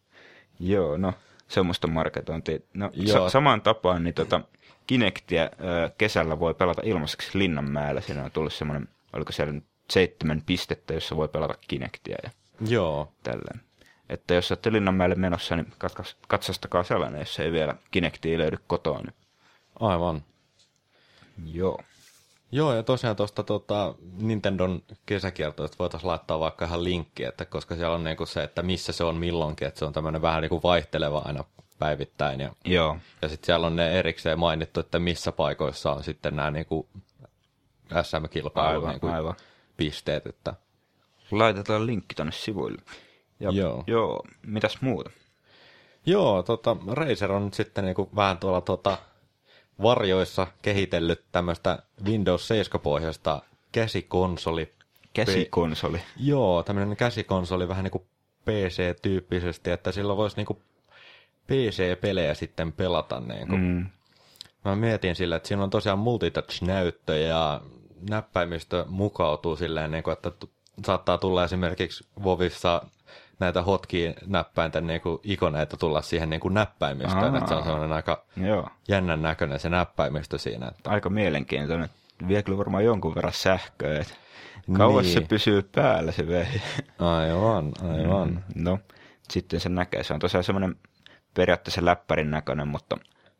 Speaker 2: Joo, no, semmoista marketointia. No,
Speaker 1: Joo.
Speaker 2: sa- samaan tapaan, niin tota, Kinectia ö, kesällä voi pelata ilmaiseksi Linnanmäellä. Siinä on tullut semmoinen, oliko siellä nyt seitsemän pistettä, jossa voi pelata Kinectia ja
Speaker 1: joo,
Speaker 2: tälleen. Että jos olette Linnanmäelle menossa, niin katsastakaa sellainen, jos ei vielä Kinectia löydy kotoa. Niin.
Speaker 1: aivan.
Speaker 2: Joo.
Speaker 1: Joo, ja tosiaan tuosta tota, Nintendon kesäkiertoista voitaisiin laittaa vaikka ihan linkki, että koska siellä on niinku se, että missä se on milloinkin, että se on tämmöinen vähän niinku vaihteleva aina päivittäin. Ja,
Speaker 2: Joo.
Speaker 1: ja sitten siellä on ne erikseen mainittu, että missä paikoissa on sitten nämä niinku SM-kilpailun
Speaker 2: Aivan,
Speaker 1: niinku
Speaker 2: aivan.
Speaker 1: pisteet. Että,
Speaker 2: Laitetaan linkki tonne sivuille. Ja,
Speaker 1: Joo.
Speaker 2: joo. Mitäs muuta?
Speaker 1: joo, tota, Razer on nyt sitten niinku vähän tuolla tota, varjoissa kehitellyt tämmöistä Windows 7-pohjaista käsikonsoli
Speaker 2: Käsikonsoli.
Speaker 1: Joo, tämmöinen käsikonsoli vähän niin kuin PC-tyyppisesti, että sillä voisi niin kuin PC-pelejä sitten pelata. Niin kuin.
Speaker 2: Mm.
Speaker 1: Mä mietin sillä, että siinä on tosiaan multitouch-näyttö ja näppäimistö mukautuu silleen, niin kuin, että tu- saattaa tulla esimerkiksi Vovissa näitä hotkiin-näppäinten niin kuin ikoneita tulla siihen niin kuin näppäimistöön,
Speaker 2: Aa.
Speaker 1: että se on sellainen aika
Speaker 2: Joo.
Speaker 1: jännän näköinen se näppäimistö siinä. Että,
Speaker 2: Aika mielenkiintoinen. Vie kyllä varmaan jonkun verran sähköä. Et kauas
Speaker 1: Niin.
Speaker 2: se pysyy päällä se vehje.
Speaker 1: aivan, aivan.
Speaker 2: Mm, No, sitten se näkee. Se on tosiaan semmoinen periaatteessa läppärin näköinen, mutta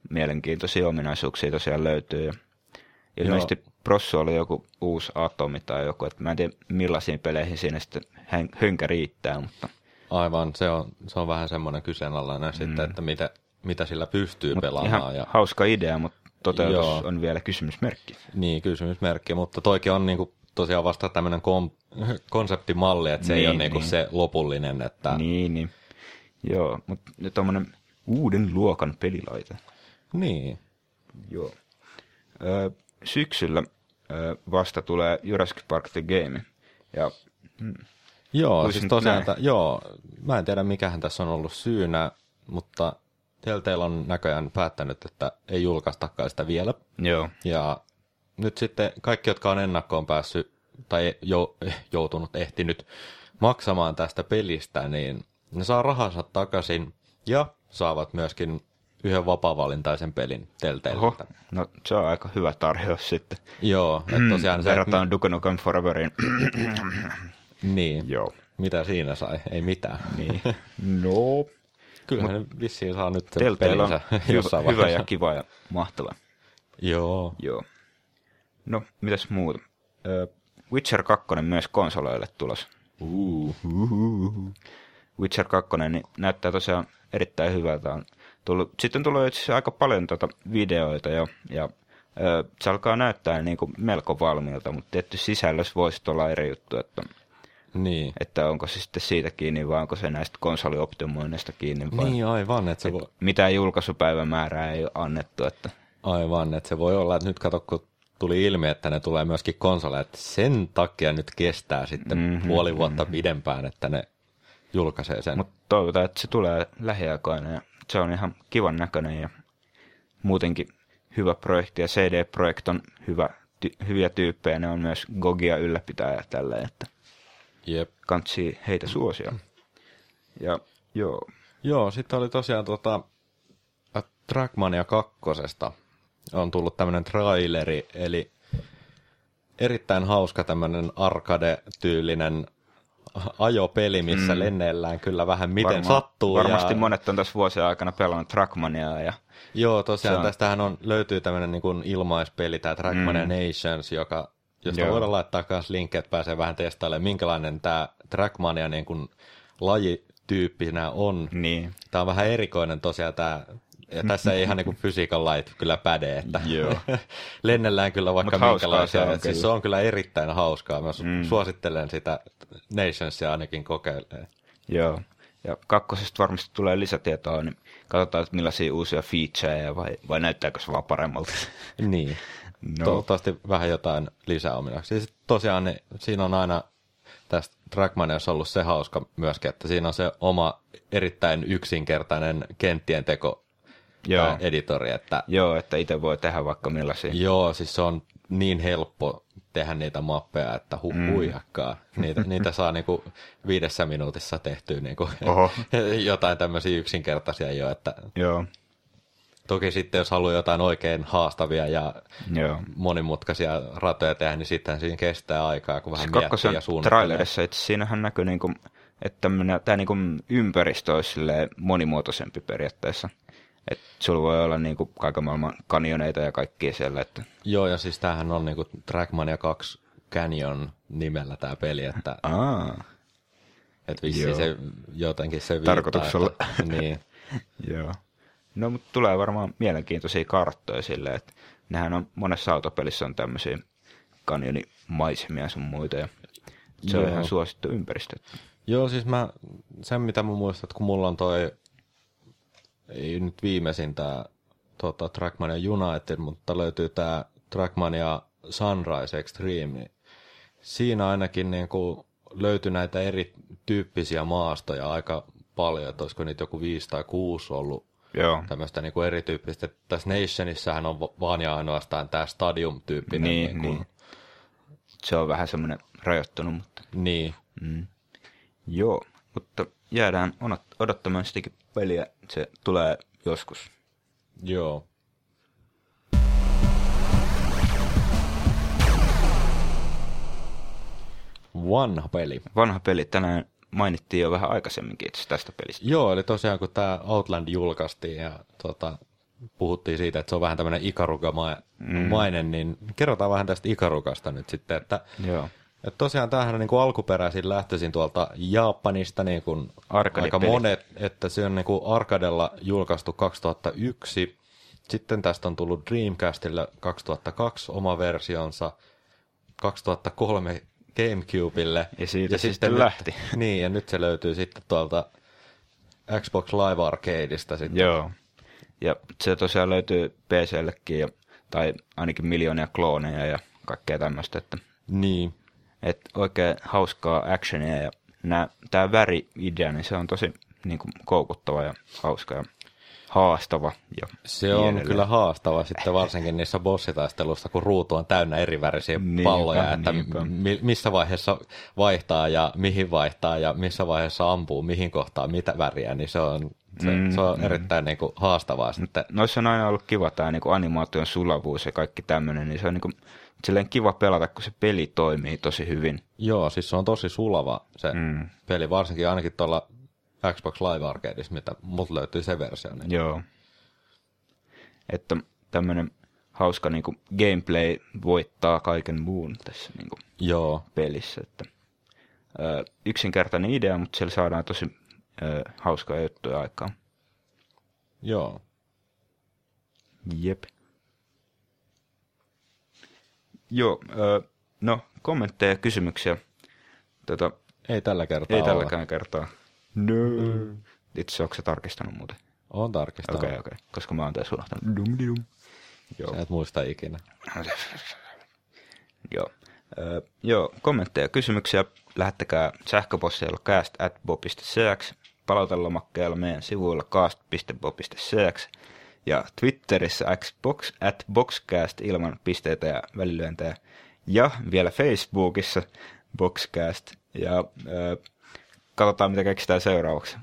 Speaker 2: mielenkiintoisia ominaisuuksia tosiaan löytyy. Ja ilmeisesti Prossu oli joku uusi atomi tai joku, että mä en tiedä millaisiin peleihin siinä sitten hän- hönkä riittää, mutta,
Speaker 1: Aivan, se on, se on vähän semmoinen kyseenalainen mm. sitten, että mitä, mitä sillä pystyy
Speaker 2: mutta
Speaker 1: pelaamaan.
Speaker 2: ihan
Speaker 1: Ja,
Speaker 2: hauska idea, mutta toteutus
Speaker 1: Joo.
Speaker 2: on vielä kysymysmerkki.
Speaker 1: niin, kysymysmerkki, mutta toikin on niinku tosiaan vasta tämmöinen kom, konseptimalli, että se ei
Speaker 2: Niin,
Speaker 1: ole niinku
Speaker 2: niin.
Speaker 1: se lopullinen, että
Speaker 2: Niin, niin. Joo, mutta tuommoinen uuden luokan pelilaite.
Speaker 1: niin.
Speaker 2: Joo. Öö, syksyllä öö, vasta tulee Jurassic Park The Game. Ja
Speaker 1: Joo,
Speaker 2: Voisin
Speaker 1: siis tosiaan, että, joo, mä en tiedä mikähän tässä on ollut syynä, mutta Telltale on näköjään päättänyt, että ei julkaistakaan sitä vielä.
Speaker 2: joo,
Speaker 1: Ja nyt sitten kaikki, jotka on ennakkoon päässyt tai jo, joutunut, ehtinyt maksamaan tästä pelistä, niin ne saa rahansa takaisin ja saavat myöskin yhden vapaa-valintaisen pelin Telltaleilta.
Speaker 2: no se on aika hyvä tarjous sitten.
Speaker 1: Joo, että tosiaan se,
Speaker 2: Verrataan Duke Nukem Foreverin.
Speaker 1: Niin,
Speaker 2: Joo.
Speaker 1: mitä siinä sai? Ei mitään.
Speaker 2: Niin. No,
Speaker 1: Kyllähän ne vissiin saa nyt pelinsä
Speaker 2: hyvä,
Speaker 1: jossain
Speaker 2: hyvä
Speaker 1: vaiheessa.
Speaker 2: ja kiva ja mahtava.
Speaker 1: Joo.
Speaker 2: Joo. No, mitäs muuta? Witcher 2 myös konsoleille tulos.
Speaker 1: Uh.
Speaker 2: Witcher 2 niin näyttää tosiaan erittäin hyvältä. On tullut, sitten tulee itse aika paljon tuota videoita jo, ja ö, se alkaa näyttää niin kuin melko valmiilta, mutta tietty sisällössä voisi olla eri juttu, että,
Speaker 1: Niin.
Speaker 2: että onko se sitten siitä kiinni vai onko se näistä konsolioptimoinneista kiinni vai
Speaker 1: Niin aivan, että se voi,
Speaker 2: mitään julkaisupäivämäärää ei ole annettu, että
Speaker 1: aivan, että se voi olla, että nyt kato, kun tuli ilmi, että ne tulee myöskin konsoleille, että sen takia nyt kestää sitten
Speaker 2: Mhm,
Speaker 1: mm-hmm, puoli vuotta mm-hmm. pidempään, että ne julkaisee sen.
Speaker 2: mutta toivotaan, että se tulee lähiaikoina ja se on ihan kivan näköinen ja muutenkin hyvä projekti ja CD Projekt on hyvä, ty- hyviä tyyppejä, ne on myös Gogia ylläpitäjä tälleen, että
Speaker 1: Jep.
Speaker 2: kantsii heitä suosia. Ja joo,
Speaker 1: Joo, sitten oli tosiaan tota, äh, Trackmania kakkosesta on tullut tämmöinen traileri, eli erittäin hauska tämmöinen arcade-tyylinen ajopeli, missä mm. lennellään kyllä vähän miten
Speaker 2: varmaan-
Speaker 1: sattuu.
Speaker 2: Varmasti
Speaker 1: ja...
Speaker 2: monet on tässä vuosien aikana pelannut Trackmaniaa ja
Speaker 1: Joo, tosiaan
Speaker 2: on-
Speaker 1: tästähän on, löytyy tämmöinen niin kuin ilmaispeli, tämä Trackmania
Speaker 2: Mm.
Speaker 1: Nations, joka, josta
Speaker 2: Joo.
Speaker 1: voidaan laittaa myös linkkejä, että pääsee vähän testailemaan, minkälainen tämä Trackmania niin kuin lajityyppinä on.
Speaker 2: niin.
Speaker 1: Tämä on vähän erikoinen tosiaan tämä, ja tässä ei ihan niin kuin physical light kyllä päde, että
Speaker 2: Joo.
Speaker 1: lennellään kyllä vaikka
Speaker 2: Mut
Speaker 1: minkälaisia.
Speaker 2: se on
Speaker 1: siis se on kyllä erittäin hauskaa. Mä
Speaker 2: Mm.
Speaker 1: suosittelen sitä Nationsia ainakin kokeilemaan.
Speaker 2: Joo. Ja kakkosesta varmasti tulee lisätietoa, niin katsotaan, että millaisia uusia featureja vai, vai näyttääkö se vaan paremmalta.
Speaker 1: Niin.
Speaker 2: No.
Speaker 1: Toivottavasti vähän jotain lisäominaisuuksia. Siis tosiaan niin, siinä on aina tästä Trackmaniassa ollut se hauska myöskin, että siinä on se oma erittäin yksinkertainen kenttien teko
Speaker 2: Joo.
Speaker 1: editori, että
Speaker 2: Joo, että itse voi tehdä vaikka millaisia.
Speaker 1: joo, siis se on niin helppo tehdä niitä mappeja, että hu-
Speaker 2: Mm.
Speaker 1: huijakkaa. Niitä, niitä saa niinku viidessä minuutissa tehtyä niinku jotain tämmöisiä yksinkertaisia jo, että
Speaker 2: Joo.
Speaker 1: Toki sitten jos haluaa jotain oikein haastavia ja
Speaker 2: Joo.
Speaker 1: monimutkaisia ratoja tehdä, niin sitten siinä kestää aikaa, kun vähän
Speaker 2: Se
Speaker 1: miettii ja suunnittelee.
Speaker 2: trailerissa, että siinähän näkyy, niinku, että tämä niinku ympäristö olisi monimuotoisempi periaatteessa. Että sulla voi olla niinku kaiken maailman kanjoneita ja kaikkia siellä. Että...
Speaker 1: Joo, ja siis tämähän on niinku Trackmania 2 Canyon nimellä tämä peli, että
Speaker 2: Aa,
Speaker 1: et vissiin
Speaker 2: Joo.
Speaker 1: se jotenkin se viittaa,
Speaker 2: Tarkoituksella.
Speaker 1: Että, niin,
Speaker 2: joo. No, mutta tulee varmaan mielenkiintoisia karttoja silleen, että nehän on monessa autopelissä on tämmöisiä kanjonimaisemia sun muita ja se on
Speaker 1: Joo.
Speaker 2: ihan suosittu ympäristö.
Speaker 1: Joo, siis mä, sen mitä mä muistan, että kun mulla on toi, ei nyt viimeisin tää tota, Trackmania United, mutta löytyy tää Trackmania Sunrise Extreme, niin siinä ainakin niin kuin löytyi näitä erityyppisiä maastoja aika paljon, että olisiko niitä joku viisi tai kuusi ollut
Speaker 2: Joo.
Speaker 1: tämmöistä niin kuin erityyppistä. Tässä Nationissähän on va- vaan ja ainoastaan tämä Stadium-tyyppinen.
Speaker 2: Niin,
Speaker 1: kuin,
Speaker 2: niin. Se on vähän semmoinen rajoittunut, mutta
Speaker 1: niin.
Speaker 2: mm. joo. Mutta jäädään odottamaan sitäkin peliä. Se tulee joskus.
Speaker 1: Joo. Vanha peli.
Speaker 2: Vanha peli tänään mainittiin jo vähän aikaisemminkin itse tästä pelistä.
Speaker 1: Joo, eli tosiaan kun tämä Outland julkaistiin ja tota, puhuttiin siitä, että se on vähän tämmöinen Ikaruga-mainen, mm. niin kerrotaan vähän tästä Ikarukasta nyt sitten, että
Speaker 2: Joo.
Speaker 1: että tosiaan tämähän on niin kuin alkuperäisin lähtöisin tuolta Japanista niin kuin aika monet, että se on niin kuin Arcadella julkaistu 2001. Sitten tästä on tullut Dreamcastille 2002 oma versionsa, 2003 Gamecubelle.
Speaker 2: Ja siitä se
Speaker 1: sitten
Speaker 2: sitten
Speaker 1: nyt-
Speaker 2: lähti.
Speaker 1: Niin, ja nyt se löytyy sitten tuolta Xbox Live Arcadeista sitten.
Speaker 2: Joo. Ja se tosiaan löytyy PCllekin, ja, tai ainakin miljoonia klooneja ja kaikkea tämmöistä, että
Speaker 1: Niin,
Speaker 2: et oikein hauskaa actionia ja tämä väri-idea, niin se on tosi niin kuin, koukuttava ja hauska ja haastava. Ja
Speaker 1: se
Speaker 2: niin
Speaker 1: on
Speaker 2: edelleen.
Speaker 1: kyllä haastava sitten varsinkin niissä bossitaisteluissa, kun ruutu on täynnä erivärisiä
Speaker 2: Niinpä,
Speaker 1: palloja, että
Speaker 2: niinpä.
Speaker 1: mi- missä vaiheessa vaihtaa ja mihin vaihtaa ja missä vaiheessa ampuu, mihin kohtaan, mitä väriä, niin se on, se,
Speaker 2: Mm,
Speaker 1: se on erittäin niin kuin haastavaa sitten.
Speaker 2: Noissa on aina ollut kiva tämä niin animaation sulavuus ja kaikki tämmöinen, niin se on niin kuin, silleen kiva pelata, kun se peli toimii tosi hyvin.
Speaker 1: Joo, siis se on tosi sulava se
Speaker 2: Mm.
Speaker 1: peli, varsinkin ainakin tuolla Xbox Live Arcadeissa, mitä mut löytyy se versio. Niin.
Speaker 2: Joo. Että tämmöinen hauska niin kuin gameplay voittaa kaiken muun tässä niin kuin
Speaker 1: Joo,
Speaker 2: pelissä. Että, ö, yksinkertainen idea, mutta siellä saadaan tosi ö, hauskaa juttuja aikaan.
Speaker 1: joo.
Speaker 2: Jep. Joo, ö, no kommentteja ja kysymyksiä. Tota,
Speaker 1: Ei tällä kertaa
Speaker 2: ei
Speaker 1: ole.
Speaker 2: tälläkään kertaa. No. Itse onko se tarkistanut muuten?
Speaker 1: On tarkistanut.
Speaker 2: Okei, okay, okei. Okay. Koska mä oon tässä unohtanut. Dum, dum. Joo.
Speaker 1: Sä et muista ikinä.
Speaker 2: Joo. Ö, joo, kommentteja ja kysymyksiä lähettäkää sähköpostilla cast at bob.cx, palautelomakkeella meidän sivuilla cast.bob.cx ja Twitterissä xbox at boxcast ilman pisteitä ja välilyöntejä ja vielä Facebookissa boxcast ja ö, katsotaan mitä keksitään seuraavaksi.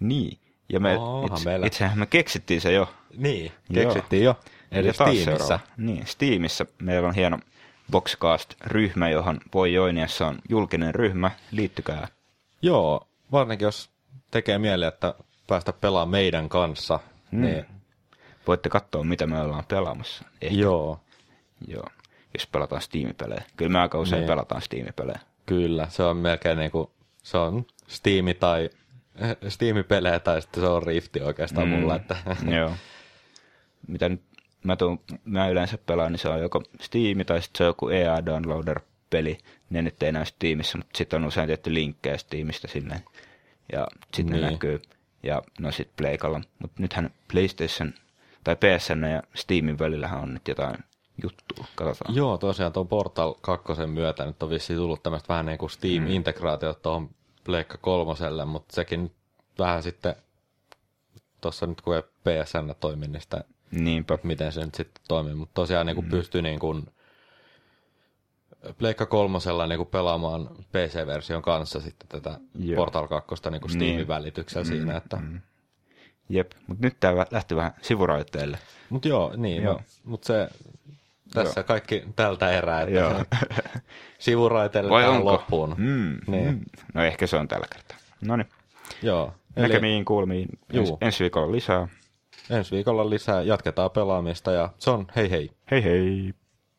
Speaker 2: Niin, ja me,
Speaker 1: Onhan
Speaker 2: itse,
Speaker 1: meillä.
Speaker 2: itsehän me keksittiin se jo.
Speaker 1: Niin,
Speaker 2: Joo.
Speaker 1: keksittiin jo. Eli
Speaker 2: Ja
Speaker 1: Steamissa.
Speaker 2: seuraava. Niin, Steamissa meillä on hieno Boxcast-ryhmä, johon Voi Joiniassa on julkinen ryhmä. Liittykää.
Speaker 1: Joo, varsinkin jos tekee mieli, että päästä pelaamaan meidän kanssa, mm. niin
Speaker 2: Voitte katsoa, mitä me ollaan pelaamassa. Ehkä.
Speaker 1: joo,
Speaker 2: Joo. Jos pelataan Steam-pelejä. Kyllä me aika usein
Speaker 1: Niin.
Speaker 2: pelataan Steam-pelejä.
Speaker 1: kyllä. Se on melkein niinku, se on Steam tai Steam-pelejä tai sitten se on Rifti oikeastaan mm. mulla. Että,
Speaker 2: Joo. Mitä nyt mä, tuun, mä yleensä pelaan, niin se on joko Steam tai sitten se on joku EA Downloader-peli. Ne nyt ei näy Steamissa, mutta sitten on usein tietty linkkejä Steamista sinne. Ja sitten niin. ne näkyy. Ja no sitten Pleikalla. Mutta nythän PlayStation tai PSN ja Steamin välillähän on nyt jotain juttua. Katsotaan.
Speaker 1: joo, tosiaan tuon Portal 2 myötä nyt on vissiin tullut tämmöistä vähän niin kuin Steam-integraatiota tuohon Pleikka kolmoselle, mutta sekin vähän sitten tuossa nyt kun ei PSN toimi, niin sitä
Speaker 2: Niinpä.
Speaker 1: miten se nyt sitten toimii, mutta tosiaan niin kuin pystyy niin kuin Pleikka kolmosella niin kuin pelaamaan PC-version kanssa sitten tätä
Speaker 2: Joo.
Speaker 1: Portal 2 niin kuin Steamin
Speaker 2: Niin.
Speaker 1: välityksellä mm, siinä, että
Speaker 2: Jep. Mutta nyt tämä lähti vähän sivuraiteille.
Speaker 1: Mutta joo, niin,
Speaker 2: Joo.
Speaker 1: joo. mutta se tässä
Speaker 2: Joo.
Speaker 1: kaikki tältä erää, että
Speaker 2: Joo.
Speaker 1: sivuraiteelle
Speaker 2: Vai onko?
Speaker 1: loppuun.
Speaker 2: Mm,
Speaker 1: Niin.
Speaker 2: mm. No ehkä se on tällä kertaa. No niin.
Speaker 1: Joo.
Speaker 2: Näkemiin, kuulemiin. Ens,
Speaker 1: Juu.
Speaker 2: ensi viikolla lisää.
Speaker 1: ensi viikolla lisää, jatketaan pelaamista ja se on hei hei.
Speaker 2: Hei hei!